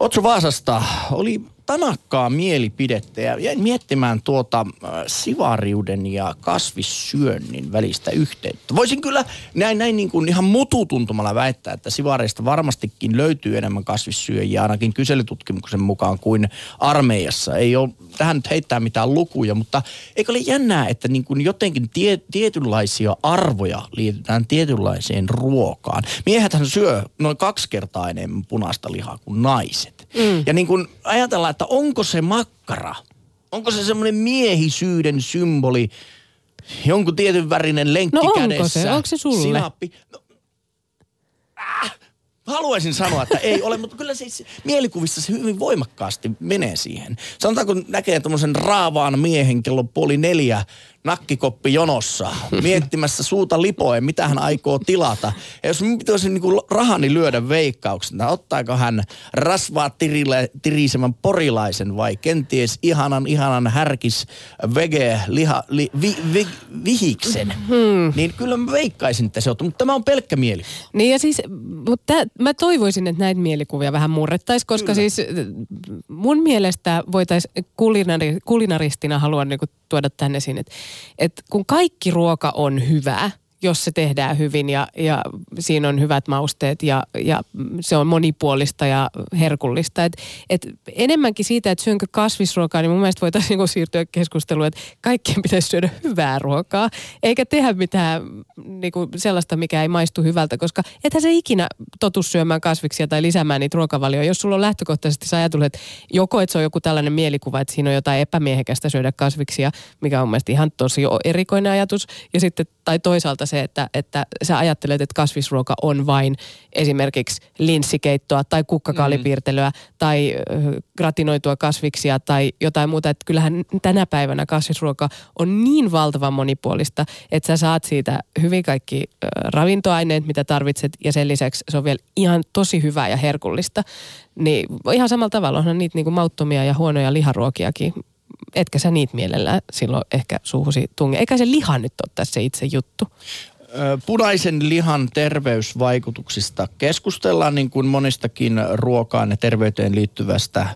Otso Vaasasta. Oli tanakkaa mielipidettä ja jäin miettimään tuota äh, sivariuden ja kasvissyönnin välistä yhteyttä. Voisin kyllä näin, näin niin kuin ihan mututuntumalla väittää, että sivareista varmastikin löytyy enemmän kasvissyöjiä ainakin kyselytutkimuksen mukaan kuin armeijassa. Ei ole tähän nyt heittää mitään lukuja, mutta eikö ole jännää, että niin kuin jotenkin tie, tietynlaisia arvoja liitetään tietynlaiseen ruokaan. Miehethän syö noin kaksi kertaa enemmän punaista lihaa kuin naiset. Mm. Ja niin kuin ajatellaan, että onko se makkara, onko se semmoinen miehisyyden symboli, jonkun tietyn värinen lenkki no onko kädessä. se? Onko se sulle? Sinappi. No, haluaisin sanoa, että ei ole, mutta kyllä se mielikuvissa se hyvin voimakkaasti menee siihen. Sanotaanko näkee tämmöisen raavaan miehen kello puoli neljä nakkikoppi jonossa, miettimässä suuta lipoen, mitä hän aikoo tilata. Ja jos minun pitäisi niin kuin rahani lyödä veikkauksen, ottaako hän rasvaa tirile, tirisemän porilaisen vai kenties ihanan, ihanan härkis vege liha, li, vi, vi, vihiksen, hmm. niin kyllä mä veikkaisin, että se on, mutta tämä on pelkkä mieli. Niin ja siis, mutta mä toivoisin, että näitä mielikuvia vähän murrettaisiin, koska kyllä. siis mun mielestä voitaisiin kulinari, kulinaristina haluan niinku tuoda tänne esiin, että, että kun kaikki ruoka on hyvää, jos se tehdään hyvin ja, ja siinä on hyvät mausteet ja, ja se on monipuolista ja herkullista. Et, et enemmänkin siitä, että syönkö kasvisruokaa, niin mun mielestä voitaisiin niinku siirtyä keskusteluun, että kaikkien pitäisi syödä hyvää ruokaa, eikä tehdä mitään niinku sellaista, mikä ei maistu hyvältä, koska ethän se ikinä totu syömään kasviksia tai lisäämään niitä ruokavalioja. Jos sulla on lähtökohtaisesti sä ajatellut, että joko että se on joku tällainen mielikuva, että siinä on jotain epämiehekästä syödä kasviksia, mikä on mielestäni ihan tosi erikoinen ajatus, ja sitten tai toisaalta se, että, että sä ajattelet, että kasvisruoka on vain esimerkiksi linssikeittoa tai kukkakaalipiirtelyä mm. tai gratinoitua kasviksia tai jotain muuta. Että kyllähän tänä päivänä kasvisruoka on niin valtavan monipuolista, että sä saat siitä hyvin kaikki ravintoaineet, mitä tarvitset ja sen lisäksi se on vielä ihan tosi hyvää ja herkullista. Niin ihan samalla tavalla onhan niitä niinku mauttomia ja huonoja liharuokiakin etkä sä niitä mielellään silloin ehkä suuhusi tunge. Eikä se liha nyt ole tässä itse juttu. Punaisen lihan terveysvaikutuksista keskustellaan niin kuin monistakin ruokaan ja terveyteen liittyvästä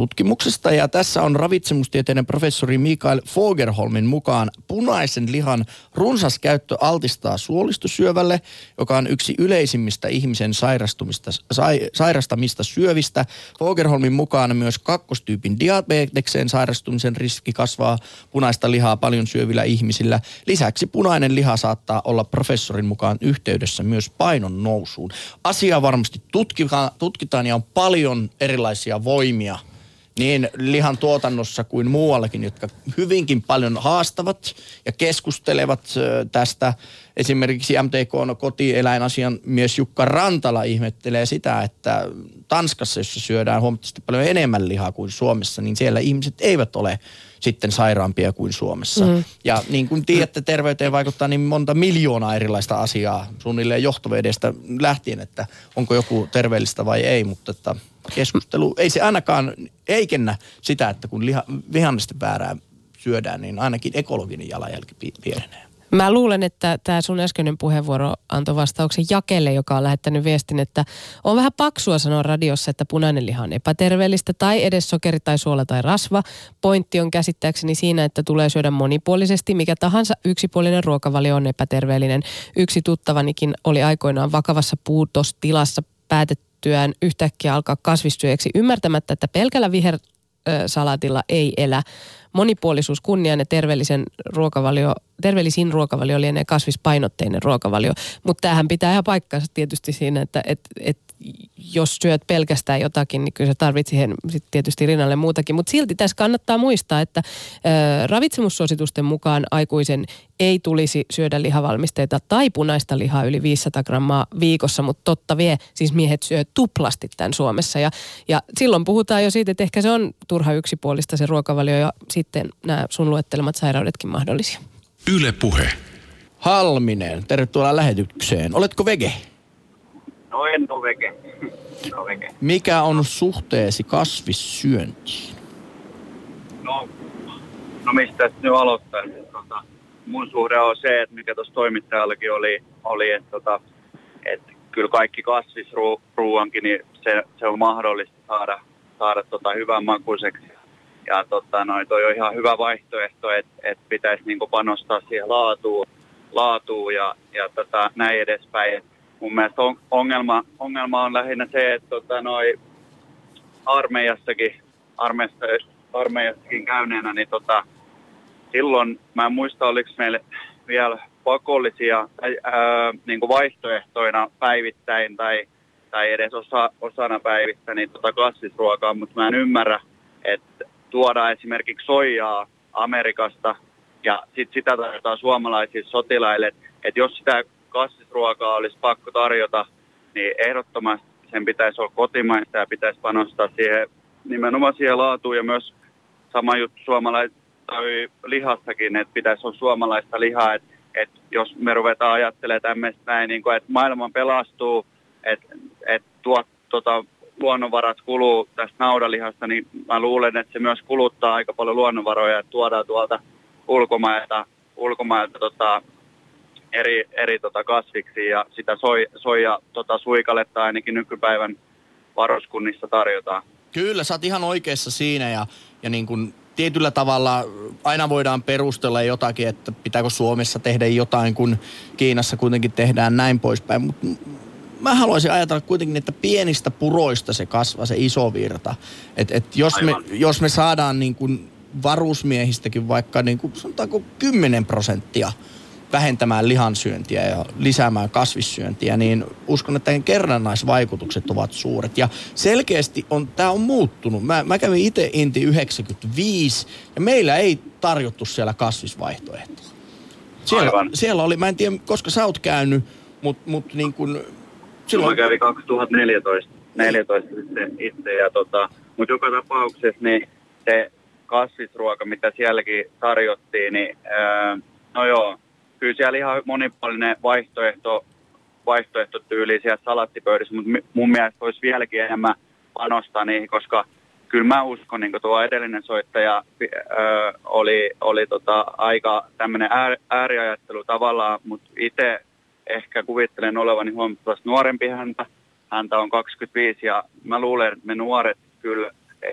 tutkimuksesta. Ja tässä on ravitsemustieteiden professori Mikael Fogerholmin mukaan punaisen lihan runsas käyttö altistaa suolistosyövälle, joka on yksi yleisimmistä ihmisen sairastumista, sai, sairastamista syövistä. Fogerholmin mukaan myös kakkostyypin diabetekseen sairastumisen riski kasvaa punaista lihaa paljon syövillä ihmisillä. Lisäksi punainen liha saattaa olla professorin mukaan yhteydessä myös painon nousuun. Asia varmasti tutkitaan, tutkitaan ja on paljon erilaisia voimia – niin lihan tuotannossa kuin muuallakin, jotka hyvinkin paljon haastavat ja keskustelevat tästä. Esimerkiksi MTK on kotieläinasian mies Jukka Rantala ihmettelee sitä, että Tanskassa, jossa syödään huomattavasti paljon enemmän lihaa kuin Suomessa, niin siellä ihmiset eivät ole sitten sairaampia kuin Suomessa. Mm. Ja niin kuin tiedätte, terveyteen vaikuttaa niin monta miljoonaa erilaista asiaa suunnilleen johtovedestä lähtien, että onko joku terveellistä vai ei, mutta että keskustelu, ei se ainakaan heikennä sitä, että kun liha, vihannisten väärää syödään, niin ainakin ekologinen jalanjälki pienenee. Mä luulen, että tämä sun äskeinen puheenvuoro antoi vastauksen Jakelle, joka on lähettänyt viestin, että on vähän paksua sanoa radiossa, että punainen liha on epäterveellistä tai edes sokeri tai suola tai rasva. Pointti on käsittääkseni siinä, että tulee syödä monipuolisesti. Mikä tahansa yksipuolinen ruokavalio on epäterveellinen. Yksi tuttavanikin oli aikoinaan vakavassa puutostilassa päätettyään yhtäkkiä alkaa kasvistyöksi ymmärtämättä, että pelkällä viher salatilla ei elä. Monipuolisuus, kunnian ja terveellisen ruokavalio, terveellisin ruokavalio lienee kasvispainotteinen ruokavalio. Mutta tämähän pitää ihan paikkansa tietysti siinä, että et, et jos syöt pelkästään jotakin, niin kyllä sä tarvitset siihen sit tietysti rinnalle muutakin. Mutta silti tässä kannattaa muistaa, että ö, ravitsemussuositusten mukaan aikuisen ei tulisi syödä lihavalmisteita tai punaista lihaa yli 500 grammaa viikossa, mutta totta vie, siis miehet syö tuplasti tämän Suomessa. Ja, ja silloin puhutaan jo siitä, että ehkä se on turha yksipuolista se ruokavalio ja sitten nämä sun luettelemat sairaudetkin mahdollisia. Yle puhe. Halminen, tervetuloa lähetykseen. Oletko vege? No en ole vege. (laughs) No, vege. Mikä on suhteesi kasvissyöntiin? No, no mistä nyt aloittaa? Tota, mun suhde on se, että mikä tuossa toimittajallakin oli, oli että, tota, että kyllä kaikki kasvisruuankin, niin se, se on mahdollista saada, saada tota hyvän makuiseksi. Ja tota, noin, toi on ihan hyvä vaihtoehto, että, että pitäisi niin panostaa siihen laatuun, laatuun ja, ja tota, näin edespäin mun mielestä on, ongelma, ongelma on lähinnä se, että tota, noi armeijassakin, armeijassa, armeijassakin käyneenä, niin tota, silloin, mä en muista oliko meille vielä pakollisia ää, niin kuin vaihtoehtoina päivittäin tai, tai edes osa, osana päivistä niin tota kasvisruokaa, mutta mä en ymmärrä, että tuodaan esimerkiksi soijaa Amerikasta ja sit sitä tarjotaan suomalaisille sotilaille, että jos sitä kasvisruokaa olisi pakko tarjota, niin ehdottomasti sen pitäisi olla kotimaista ja pitäisi panostaa siihen nimenomaan siihen laatuun ja myös sama juttu suomalaista lihastakin, että pitäisi olla suomalaista lihaa, että, että jos me ruvetaan ajattelemaan tämmöistä näin, niin kuin, että maailma pelastuu, että, että tuot, tota, luonnonvarat kuluu tästä naudanlihasta, niin mä luulen, että se myös kuluttaa aika paljon luonnonvaroja, että tuodaan tuolta ulkomailta, ulkomailta tota, eri, eri tota kasviksi ja sitä soi, soija tota suikaletta ainakin nykypäivän varuskunnissa tarjotaan. Kyllä, sä oot ihan oikeassa siinä ja, ja niin kuin tietyllä tavalla aina voidaan perustella jotakin, että pitääkö Suomessa tehdä jotain, kun Kiinassa kuitenkin tehdään näin poispäin. Mutta mä haluaisin ajatella kuitenkin, että pienistä puroista se kasvaa se iso virta. Et, et jos, me, jos me saadaan niin kuin varusmiehistäkin vaikka niin kuin, sanotaanko 10 prosenttia vähentämään lihansyöntiä ja lisäämään kasvissyöntiä, niin uskon, että kerrannaisvaikutukset ovat suuret. Ja selkeästi on, tämä on muuttunut. Mä, mä kävin itse Inti 95 ja meillä ei tarjottu siellä kasvisvaihtoehtoa. Siellä, siellä oli, mä en tiedä, koska sä oot käynyt, mutta mut niin kuin Silloin... Mä kävin 2014 14 itse, itse ja tota, mutta joka tapauksessa niin se kasvisruoka, mitä sielläkin tarjottiin, niin ää, no joo, kyllä siellä ihan monipuolinen vaihtoehto, vaihtoehtotyyli siellä salattipöydissä, mutta mun mielestä olisi vieläkin enemmän panostaa niihin, koska kyllä mä uskon, niin kuin tuo edellinen soittaja ää, oli, oli tota, aika tämmöinen äär, ääriajattelu tavallaan, mutta itse ehkä kuvittelen olevani huomattavasti nuorempi häntä. Häntä on 25 ja mä luulen, että me nuoret kyllä,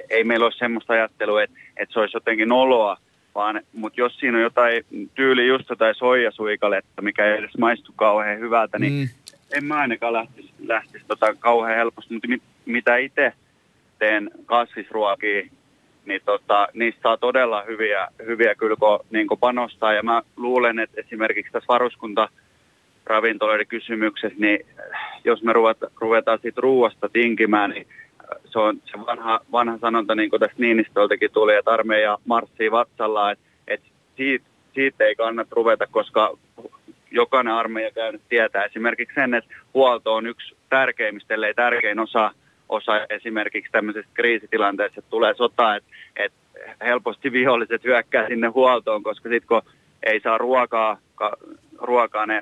ei meillä ole semmoista ajattelua, että, että se olisi jotenkin oloa, vaan, mutta jos siinä on jotain tyyli just jotain soijasuikaletta, mikä ei edes maistu kauhean hyvältä, niin mm. en mä ainakaan lähtisi, lähtisi tota kauhean helposti, mutta mit, mitä itse teen kasvisruokia, niin tota, niistä saa todella hyviä, hyviä kyllä kun, niin panostaa. Ja mä luulen, että esimerkiksi tässä varuskunta ravintoloiden kysymyksessä, niin jos me ruveta, ruvetaan siitä ruuasta tinkimään, niin se on se vanha, vanha sanonta, niin kuin tästä Niinistöltäkin tuli, että armeija marssii vatsalla, että, että siitä, siitä ei kannata ruveta, koska jokainen armeija käynyt tietää esimerkiksi sen, että huolto on yksi tärkeimmistä, ellei tärkein osa, osa esimerkiksi tämmöisestä kriisitilanteessa, että tulee sota, että, että helposti viholliset hyökkää sinne huoltoon, koska sitten kun ei saa ruokaa, ruokaa ne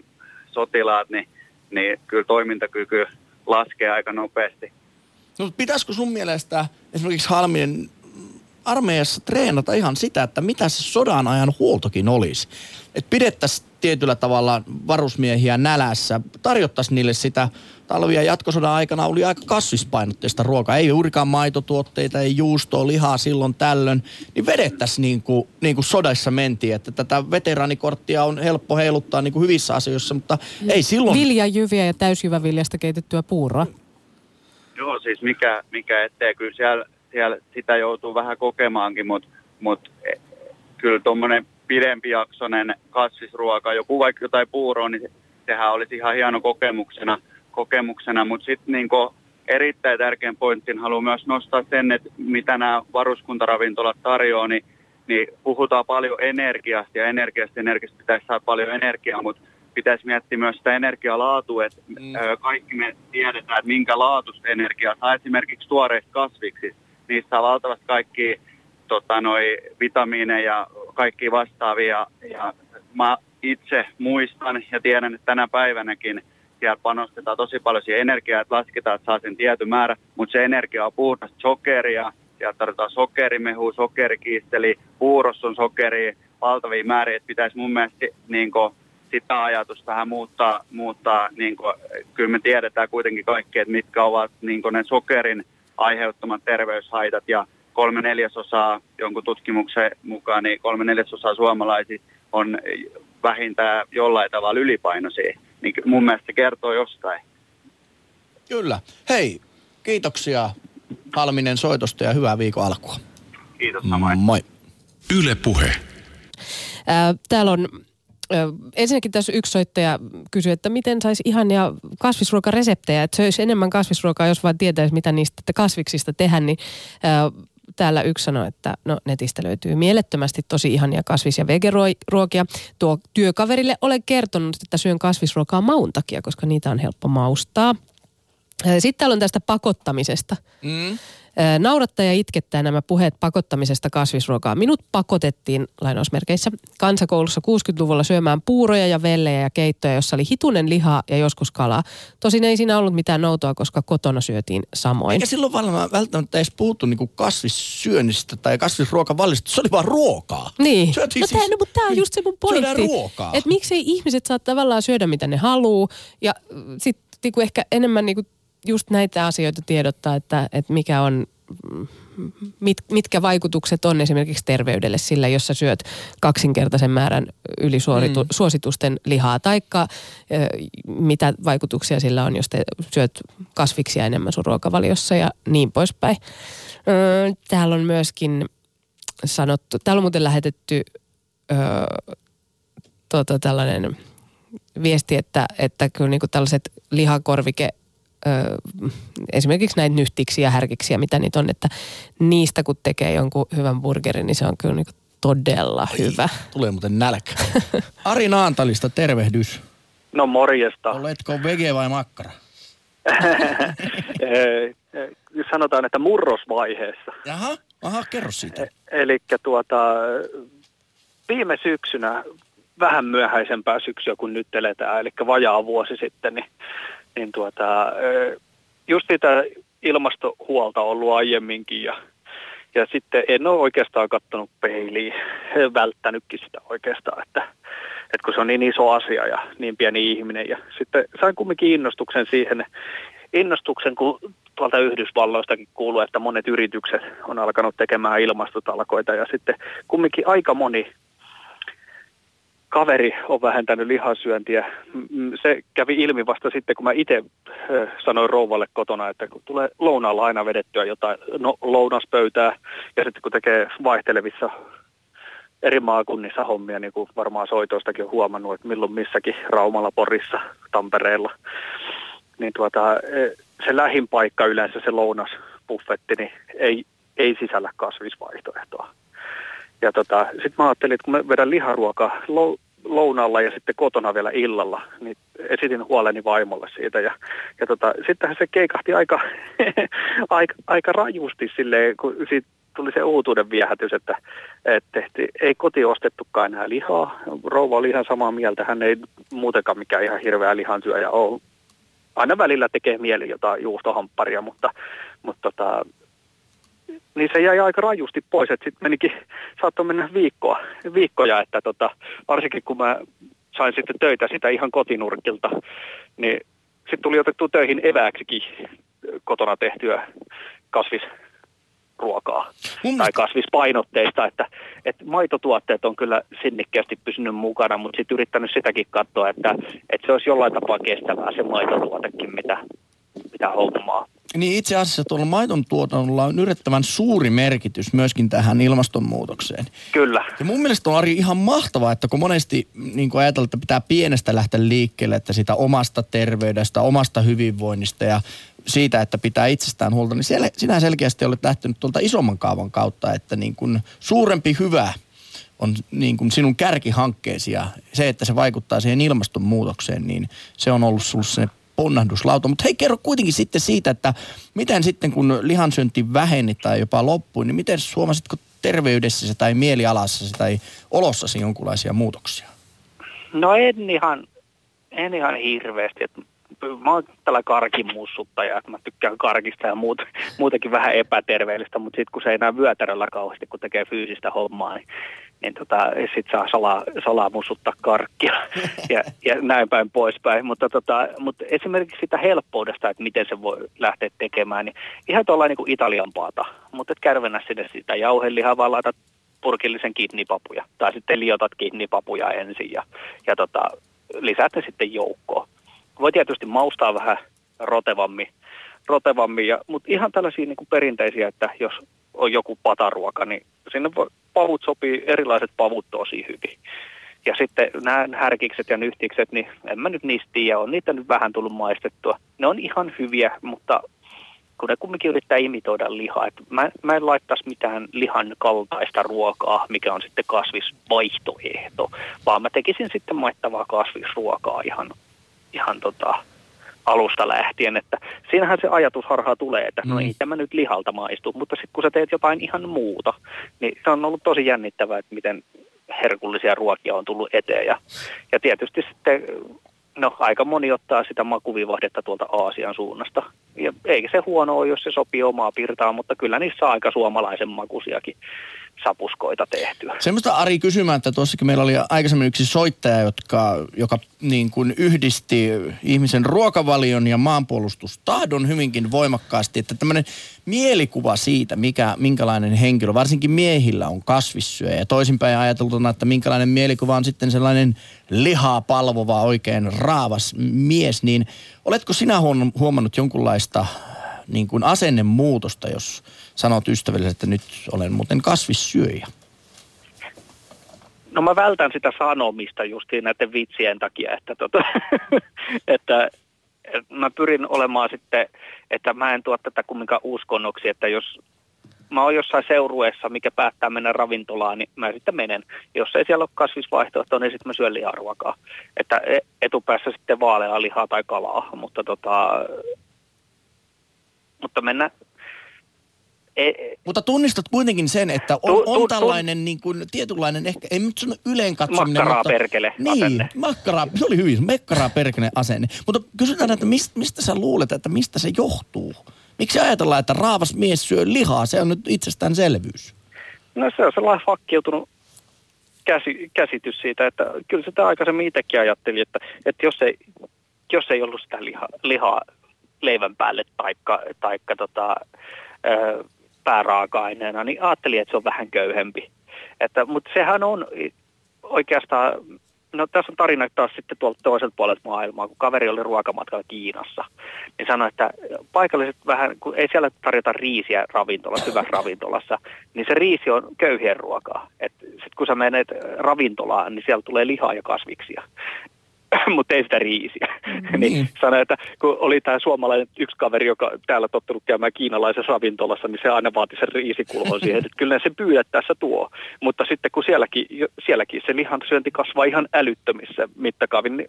sotilaat, niin, niin kyllä toimintakyky laskee aika nopeasti. No, pitäisikö sun mielestä esimerkiksi Halmien armeijassa treenata ihan sitä, että mitä se sodan ajan huoltokin olisi? Että pidettäisiin tietyllä tavalla varusmiehiä nälässä, tarjottaisiin niille sitä talvia jatkosodan aikana oli aika kasvispainotteista ruokaa. Ei juurikaan maitotuotteita, ei juustoa, lihaa silloin tällöin. Niin vedettäisiin niin kuin, niin kuin sodassa mentiin, että tätä veteraanikorttia on helppo heiluttaa niin kuin hyvissä asioissa, mutta ei silloin... Viljajyviä ja täysjyväviljasta keitettyä puuroa. Joo, siis mikä, mikä ettei, kyllä siellä, siellä sitä joutuu vähän kokemaankin, mutta mut, e, kyllä tuommoinen pidempijaksoinen kasvisruoka, joku vaikka jotain puuroa, niin sehän olisi ihan hieno kokemuksena – kokemuksena, mutta sitten niin erittäin tärkeän pointin haluan myös nostaa sen, että mitä nämä varuskuntaravintolat tarjoaa, niin, niin puhutaan paljon energiasta ja energiasta, energiasta pitäisi saada paljon energiaa, mutta pitäisi miettiä myös sitä energialaatua, että mm. kaikki me tiedetään, että minkä laatusta energiaa saa esimerkiksi tuoreista kasviksi. Niissä saa valtavasti kaikki tota, noi, vitamiineja ja kaikki vastaavia. Ja mä itse muistan ja tiedän, että tänä päivänäkin – siellä panostetaan tosi paljon siihen energiaa, että lasketaan, että saa sen tietyn määrä, mutta se energia on puhdasta sokeria, sieltä tarvitaan sokerimehu, sokerikiisteli, puurossa on sokeri, valtavia määriä, että pitäisi mun mielestä niin kuin, sitä ajatusta vähän muuttaa, muuttaa niin kuin, kyllä me tiedetään kuitenkin kaikki, että mitkä ovat niin kuin ne sokerin aiheuttamat terveyshaitat ja kolme neljäsosaa jonkun tutkimuksen mukaan, niin kolme neljäsosaa suomalaisista on vähintään jollain tavalla ylipainoisia niin mun mielestä se kertoo jostain. Kyllä. Hei, kiitoksia Halminen soitosta ja hyvää viikon alkua. Kiitos samoin. Moi. Yle Puhe. täällä on ensinnäkin tässä yksi soittaja kysyi, että miten saisi ihania kasvisruokareseptejä, että söisi enemmän kasvisruokaa, jos vaan tietäisi, mitä niistä kasviksista tehdä, niin täällä yksi sanoi, että no netistä löytyy mielettömästi tosi ihania kasvis- ja vegeruokia. Tuo työkaverille olen kertonut, että syön kasvisruokaa maun takia, koska niitä on helppo maustaa. Sitten täällä on tästä pakottamisesta. Mm. Naurattaja itkettää nämä puheet pakottamisesta kasvisruokaa. Minut pakotettiin lainausmerkeissä kansakoulussa 60-luvulla syömään puuroja ja vellejä ja keittoja, jossa oli hitunen lihaa ja joskus kalaa. Tosin ei siinä ollut mitään noutoa, koska kotona syötiin samoin. Eikä silloin välttämättä edes puhuttu niinku kasvissyönnistä tai kasvisruokavallista. Se oli vaan ruokaa. Niin. Syötiin no, siis, tää, no, mutta tämä on just se mun pointti. Ruokaa. Että miksei ihmiset saa tavallaan syödä mitä ne haluaa ja sitten niinku ehkä enemmän niinku just näitä asioita tiedottaa, että, että mikä on mit, mitkä vaikutukset on esimerkiksi terveydelle sillä, jos sä syöt kaksinkertaisen määrän ylisuositusten mm. lihaa, taikka mitä vaikutuksia sillä on, jos te syöt kasviksia enemmän sun ruokavaliossa ja niin poispäin. täällä on myöskin sanottu, täällä on muuten lähetetty ö, tota, tällainen viesti, että, että kyllä niin tällaiset lihakorvike ö, esimerkiksi näitä nyhtiksiä, härkiksiä, mitä niitä on, että niistä kun tekee jonkun hyvän burgerin, niin se on kyllä niin todella Ai, hyvä. Tulee muuten nälkä. Ari Naantalista, tervehdys. No morjesta. Oletko vege vai makkara? (laughs) Sanotaan, että murrosvaiheessa. Jaha, aha, kerro siitä. E- Eli tuota, viime syksynä, vähän myöhäisempää syksyä kuin nyt eletään, eli vajaa vuosi sitten, niin niin tuota, just sitä ilmastohuolta ollut aiemminkin ja, ja sitten en ole oikeastaan katsonut peiliin, välttänytkin sitä oikeastaan, että, että kun se on niin iso asia ja niin pieni ihminen. Ja sitten sain kumminkin innostuksen siihen, innostuksen, kun tuolta Yhdysvalloistakin kuuluu, että monet yritykset on alkanut tekemään ilmastotalkoita ja sitten kumminkin aika moni kaveri on vähentänyt lihasyöntiä. Se kävi ilmi vasta sitten, kun mä itse sanoin rouvalle kotona, että kun tulee lounaalla aina vedettyä jotain no, lounaspöytää ja sitten kun tekee vaihtelevissa eri maakunnissa hommia, niin kuin varmaan soitoistakin on huomannut, että milloin missäkin Raumalla, Porissa, Tampereella, niin tuota, e, se lähin paikka yleensä, se lounasbuffetti, niin ei, ei sisällä kasvisvaihtoehtoa. Ja tota, sitten mä ajattelin, että kun mä vedän liharuokaa lounalla ja sitten kotona vielä illalla, niin esitin huoleni vaimolle siitä. Ja, ja tota, sittenhän se keikahti aika, (laughs) aika, aika rajusti silleen, kun siitä tuli se uutuuden viehätys, että, että tehti, ei koti ostettukaan enää lihaa. Rouva oli ihan samaa mieltä, hän ei muutenkaan mikään ihan hirveä lihantyöjä ole. Aina välillä tekee mieli jotain juustohampparia, mutta, mutta tota, niin se jäi aika rajusti pois, että sitten menikin, (laughs) saattoi mennä viikkoa, viikkoja, että tota, varsinkin kun mä sain sitten töitä sitä ihan kotinurkilta, niin sitten tuli otettu töihin evääksikin kotona tehtyä kasvisruokaa Mun tai kasvispainotteista, että, että maitotuotteet on kyllä sinnikkäästi pysynyt mukana, mutta sitten yrittänyt sitäkin katsoa, että, että se olisi jollain tapaa kestävää se maitotuotekin, mitä, mitä hommaa. Niin itse asiassa tuolla maiton tuotannolla on yritettävän suuri merkitys myöskin tähän ilmastonmuutokseen. Kyllä. Ja mun mielestä on Ari ihan mahtavaa, että kun monesti niin kun ajatellaan, että pitää pienestä lähteä liikkeelle, että sitä omasta terveydestä, omasta hyvinvoinnista ja siitä, että pitää itsestään huolta, niin siellä, sinä selkeästi olet lähtenyt tuolta isomman kaavan kautta, että niin kun suurempi hyvä on niin kuin sinun kärkihankkeesi ja se, että se vaikuttaa siihen ilmastonmuutokseen, niin se on ollut sinulle se ponnahduslauta. Mutta hei, kerro kuitenkin sitten siitä, että miten sitten kun lihansyönti väheni tai jopa loppui, niin miten suomasitko terveydessäsi tai mielialassasi tai olossasi jonkinlaisia muutoksia? No en ihan, en ihan hirveästi. Et mä oon tällä karkimussuttaja, että mä tykkään karkista ja muut, muutenkin vähän epäterveellistä, mutta sitten kun se ei enää vyötäröllä kauheasti, kun tekee fyysistä hommaa, niin niin tota, sit saa salaa, salaa musuttaa karkkia (laughs) ja, ja näin päin poispäin. Mutta, tota, mutta esimerkiksi sitä helppoudesta, että miten se voi lähteä tekemään, niin ihan tuolla niin kuin Italian paata, mutta et kärvennä sinne sitä jauhelihaa, vaan laitat purkillisen kidnipapuja tai sitten liotat kidnipapuja ensin ja, ja tota, lisät ne sitten joukkoon. Voi tietysti maustaa vähän rotevammin, rotevammin ja, mutta ihan tällaisia niin kuin perinteisiä, että jos on joku pataruoka, niin sinne voi, pavut sopii, erilaiset pavut tosi hyvin. Ja sitten nämä härkikset ja nyhtikset, niin en mä nyt niistä tiedä, on niitä nyt vähän tullut maistettua. Ne on ihan hyviä, mutta kun ne kumminkin yrittää imitoida lihaa. Et mä, mä en laittaisi mitään lihan kaltaista ruokaa, mikä on sitten kasvisvaihtoehto, vaan mä tekisin sitten maittavaa kasvisruokaa ihan, ihan tota, alusta lähtien, että siinähän se ajatusharha tulee, että no Mm. ei tämä nyt lihalta maistu, mutta sitten kun sä teet jotain ihan muuta, niin se on ollut tosi jännittävää, että miten herkullisia ruokia on tullut eteen ja, ja tietysti sitten no aika moni ottaa sitä makuvivahdetta tuolta Aasian suunnasta. Ja eikä se huono ole, jos se sopii omaa pirtaan, mutta kyllä niissä on aika suomalaisen makuisiakin sapuskoita tehtyä. Semmoista Ari kysymään, että tuossakin meillä oli aikaisemmin yksi soittaja, jotka, joka niin kuin yhdisti ihmisen ruokavalion ja maanpuolustustahdon hyvinkin voimakkaasti, että tämmöinen mielikuva siitä, mikä, minkälainen henkilö, varsinkin miehillä on kasvissyöjä ja toisinpäin ajateltuna, että minkälainen mielikuva on sitten sellainen lihaa palvova oikein raavas mies, niin oletko sinä huomannut jonkunlaista niin kuin asennemuutosta, jos sanot ystäville, että nyt olen muuten kasvissyöjä? No mä vältän sitä sanomista justiin näiden vitsien takia, että, tota, (laughs) että, mä pyrin olemaan sitten, että mä en tuo tätä kumminkaan uskonnoksi, että jos mä oon jossain seurueessa, mikä päättää mennä ravintolaan, niin mä sitten menen. Jos ei siellä ole kasvisvaihtoehtoa, niin sitten mä syön liharuokaa. Että e- etupäässä sitten vaaleaa lihaa tai kalaa, mutta tota, mutta mennä, e, Mutta tunnistat kuitenkin sen, että on, Tu- on tu- tällainen niin kuin, tietynlainen, ehkä ei nyt sano yleen katsominen, Makkaraa mutta... perkele Niin, asenne. makkaraa, se oli hyvin, mekkaraa perkele asenne. Mutta kysytään, että mistä, mistä sä luulet, että mistä se johtuu? Miksi ajatellaan, että raavas mies syö lihaa? Se on nyt itsestäänselvyys. No se on sellainen fakkiutunut käsi, käsitys siitä, että kyllä sitä aikaisemmin itsekin ajattelin, että, että jos, ei, jos ei ollut sitä liha, lihaa leivän päälle taikka, taikka tota, ö, pääraaka-aineena, niin ajattelin, että se on vähän köyhempi. Että, mutta sehän on oikeastaan, no tässä on tarina taas sitten tuolta toiselta puolelta maailmaa, kun kaveri oli ruokamatkalla Kiinassa, niin sanoi, että paikalliset vähän, kun ei siellä tarjota riisiä ravintolassa, hyvässä ravintolassa, niin se riisi on köyhien ruokaa. Sitten kun sä menet ravintolaan, niin siellä tulee lihaa ja kasviksia. (laughs) mutta ei sitä riisiä. Mm, (laughs) niin sanoi, että kun oli tämä suomalainen yksi kaveri, joka täällä tottunut käymään kiinalaisessa ravintolassa, niin se aina vaati sen riisikulhon siihen, että kyllä se pyydät tässä tuo. Mutta sitten kun sielläkin, sielläkin se lihansyönti kasvaa ihan älyttömissä mittakaavin,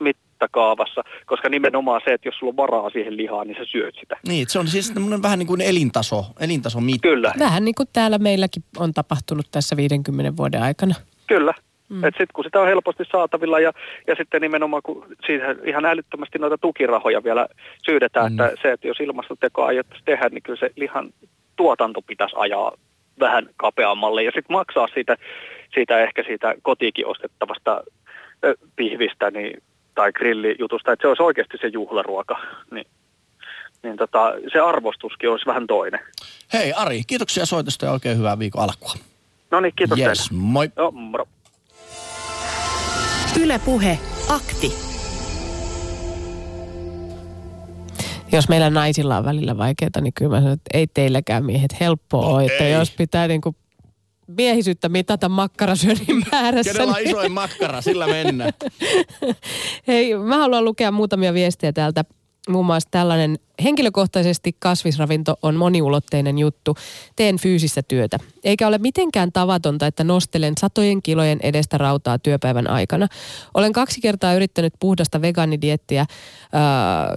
mittakaavassa, koska nimenomaan se, että jos sulla on varaa siihen lihaan, niin sä syöt sitä. Niin, se on siis tämmöinen vähän niin kuin elintaso, elintaso mitta. Kyllä. Vähän niin kuin täällä meilläkin on tapahtunut tässä 50 vuoden aikana. Kyllä. Mm. Sitten kun sitä on helposti saatavilla ja, ja sitten nimenomaan kun siitä ihan älyttömästi noita tukirahoja vielä syydetään, mm. että se, että jos ilmastotekoa aiottaisiin tehdä, niin kyllä se lihan tuotanto pitäisi ajaa vähän kapeammalle ja sitten maksaa siitä, siitä ehkä siitä kotiikin ostettavasta ö, pihvistä niin, tai grillijutusta, että se olisi oikeasti se juhlaruoka. Niin, niin tota, se arvostuskin olisi vähän toinen. Hei Ari, kiitoksia soitosta ja oikein hyvää viikon alkua. No niin, kiitos yes, teille. moi. Joo, moro. Yle Puhe, akti. Jos meillä naisilla on välillä vaikeaa, niin kyllä mä sanon, että ei teilläkään miehet helppoa No ole. Että jos pitää niinku miehisyyttä mitata makkarasyönnin määrässä. Kenellä on niin- isoin makkara, sillä mennään. (laughs) Hei, mä haluan lukea muutamia viestejä täältä. Muun muassa tällainen henkilökohtaisesti kasvisravinto on moniulotteinen juttu. Teen fyysistä työtä. Eikä ole mitenkään tavatonta, että nostelen satojen kilojen edestä rautaa työpäivän aikana. Olen kaksi kertaa yrittänyt puhdasta vegaanidiettiä, ää,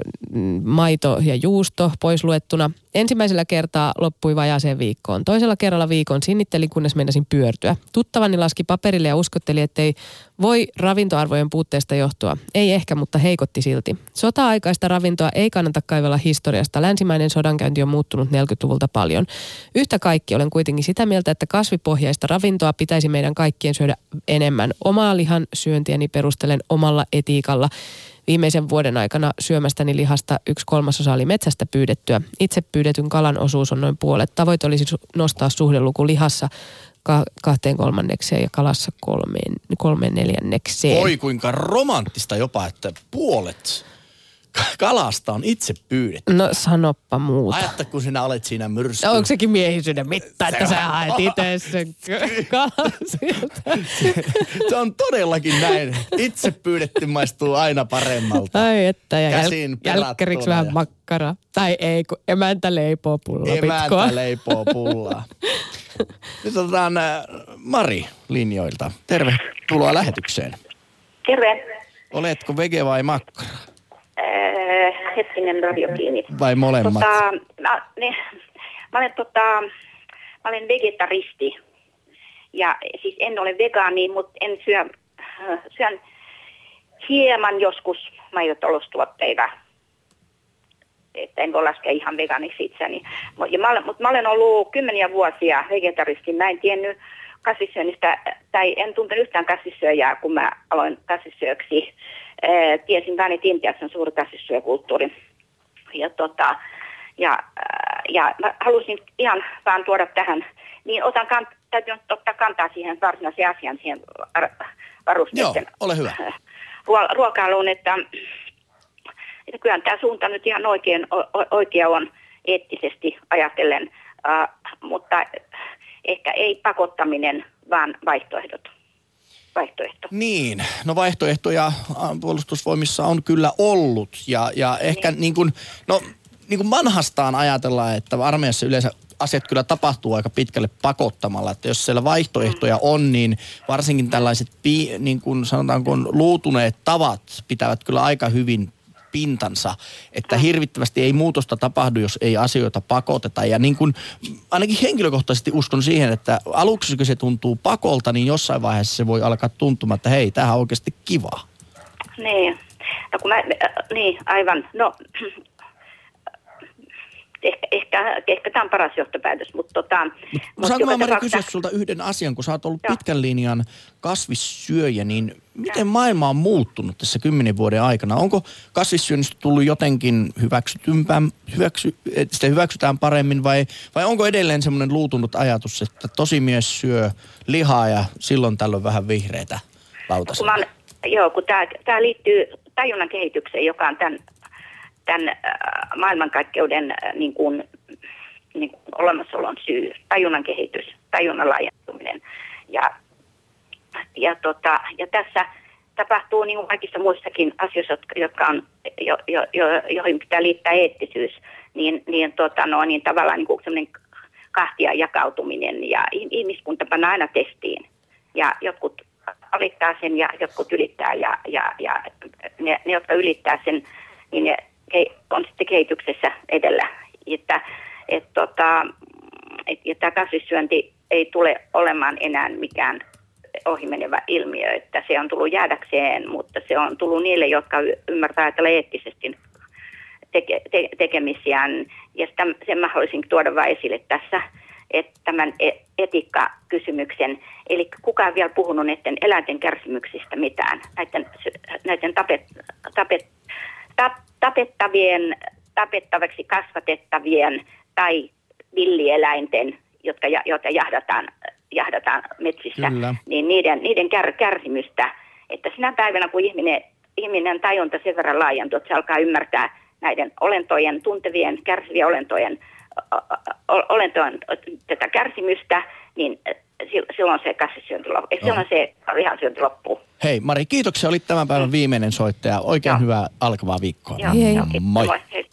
maito ja juusto pois luettuna. Ensimmäisellä kertaa loppui vajaaseen viikkoon. Toisella kerralla viikon sinnittelin, kunnes meinasin pyörtyä. Tuttavani laski paperille ja uskotteli, ettei voi ravintoarvojen puutteesta johtua. Ei ehkä, mutta heikotti silti. Sota-aikaista ravintoa ei kannata kaivella historiasta. Länsimäinen sodankäynti on muuttunut 40-luvulta paljon. Yhtä kaikki olen kuitenkin sitä mieltä, että kasvipohjaista ravintoa pitäisi meidän kaikkien syödä enemmän. Omaa lihan syöntiäni perustelen omalla etiikalla. Viimeisen vuoden aikana syömästäni lihasta yksi kolmasosa oli metsästä pyydettyä. Itse pyydetyn kalan osuus on noin puolet. Tavoite olisi nostaa suhdeluku lihassa ka- kahteen kolmannekseen ja kalassa kolmeen, kolmeen neljännekseen. Oi kuinka romanttista jopa, että puolet kalasta on itse pyydetty. No sanoppa muuta. Ajatta, kun sinä olet siinä myrsky. No, onko sekin miehisyyden mitta, että Se sä on- haet itse sen? (laughs) Se on todellakin näin. Itse pyydetty maistuu aina paremmalta. Ai että, ja Käsin jäl- jälkkäriksi vähän ja- makkara. Tai ei, kun emäntä leipoo pullapitkoa. Emäntä leipoo pullaa. (laughs) Nyt otetaan äh, Mari linjoilta. Tervetuloa lähetykseen. Terve. Oletko vege vai makkara? Äh, hetkinen radio kiinni. Vai molemmat? Tota, mä, ne, mä, olen, tota, mä olen vegetaristi. Ja siis en ole vegaani, mutta en syö, äh, syön hieman joskus maitotaloustuotteita. Että en voi laskea ihan vegaaniksi itseni. Ja mä, mutta mä olen ollut kymmeniä vuosia vegetaristi. Mä en tiennyt kasvissyönnistä, tai en tuntenut yhtään kasvissyöjää, kun mä aloin kasvissyöksi. Ee, tiesin vain, että Intiassa on suuri kasvissyökulttuuri. Ja, tota, ja, ää, ja mä halusin ihan vaan tuoda tähän, niin otan kant, täytyy ottaa kantaa siihen varsinaiseen asiaan, siihen var- Joo, varusteiden ole hyvä. (laughs) ruo- ruokailuun, että, että kyllä tämä suunta nyt ihan oikein, oikea on eettisesti ajatellen, äh, mutta ehkä ei pakottaminen, vaan vaihtoehdot. Vaihtoehto. Niin, no vaihtoehtoja ä, puolustusvoimissa on kyllä ollut. Ja, ja ehkä niin. kuin, no niin kuin vanhastaan ajatellaan, että armeijassa yleensä asiat kyllä tapahtuu aika pitkälle pakottamalla, että jos siellä vaihtoehtoja on, niin varsinkin tällaiset niin kuin sanotaanko luutuneet tavat pitävät kyllä aika hyvin pintansa, että hirvittävästi ei muutosta tapahdu, jos ei asioita pakoteta. Ja niin kuin, ainakin henkilökohtaisesti uskon siihen, että aluksi kun se tuntuu pakolta, niin jossain vaiheessa se voi alkaa tuntumaan, että hei, tämähän on oikeasti kiva. Niin, no kun mä, äh, niin aivan, no ehkä, ehkä, ehkä tämä on paras johtopäätös, mutta tota, mut Saanko joka mä Mari kysyä sulta yhden asian, kun sä oot ollut Joo. pitkän linjan kasvissyöjä, niin miten maailma on muuttunut tässä kymmenen vuoden aikana? Onko kasvissyönnistä tullut jotenkin hyväksytympää, hyväksy, sitä hyväksytään paremmin vai, vai onko edelleen semmoinen luutunut ajatus, että tosi mies syö lihaa ja silloin tällöin vähän vihreitä kun lautasia? mä, oon- joo, kun tämä liittyy tajunnan kehitykseen, joka on tämän, tämän äh, maailmankaikkeuden äh, niin kuin, niin kuin olemassaolon syy. Tajunnan kehitys, tajunnan laajentuminen. Ja, ja, tota, ja tässä tapahtuu niin kuin kaikissa muissakin asioissa, jotka, jotka on, jo, jo, jo, joihin pitää liittää eettisyys, niin, niin, tota, no, niin tavallaan niin kuin kahtia jakautuminen ja ih- ihmiskunta pannaan aina testiin. Ja jotkut alittaa sen ja jotkut ylittää ja, ja, ja ne, ne, jotka ylittää sen, niin ne on sitten kehityksessä edellä. Että, et, tota, et, ja tämä kasvissyönti ei tule olemaan enää mikään ohimenevä ilmiö, että se on tullut jäädäkseen, mutta se on tullut niille, jotka ymmärtää ajatella eettisesti teke, te, tekemisiään. Ja sitä, sen mä haluaisin tuoda vain esille tässä, että tämän e- etiikkakysymyksen, eli kukaan vielä puhunut näiden eläinten kärsimyksistä mitään, näiden, näiden tapet, tapet, tap, tapettavien, tapettavaksi kasvatettavien tai villieläinten, jotka, joita jahdataan, jahdataan metsissä, Kyllä. niin niiden, niiden kär, kärsimystä, että sinä päivänä, kun ihminen, ihminen tajunta sen verran laajentuu, että se alkaa ymmärtää näiden olentojen, tuntevien, kärsivien olentojen, o- o- olentojen tätä kärsimystä, niin silloin se kasvissyönti loppuu. Joo. Silloin se lihansyönti loppuu. Hei Mari, kiitoksia, olit tämän päivän viimeinen soittaja. Oikein Joo. hyvää alkavaa viikkoa. Joo, Hei. joo. Moi. Moi. Hei.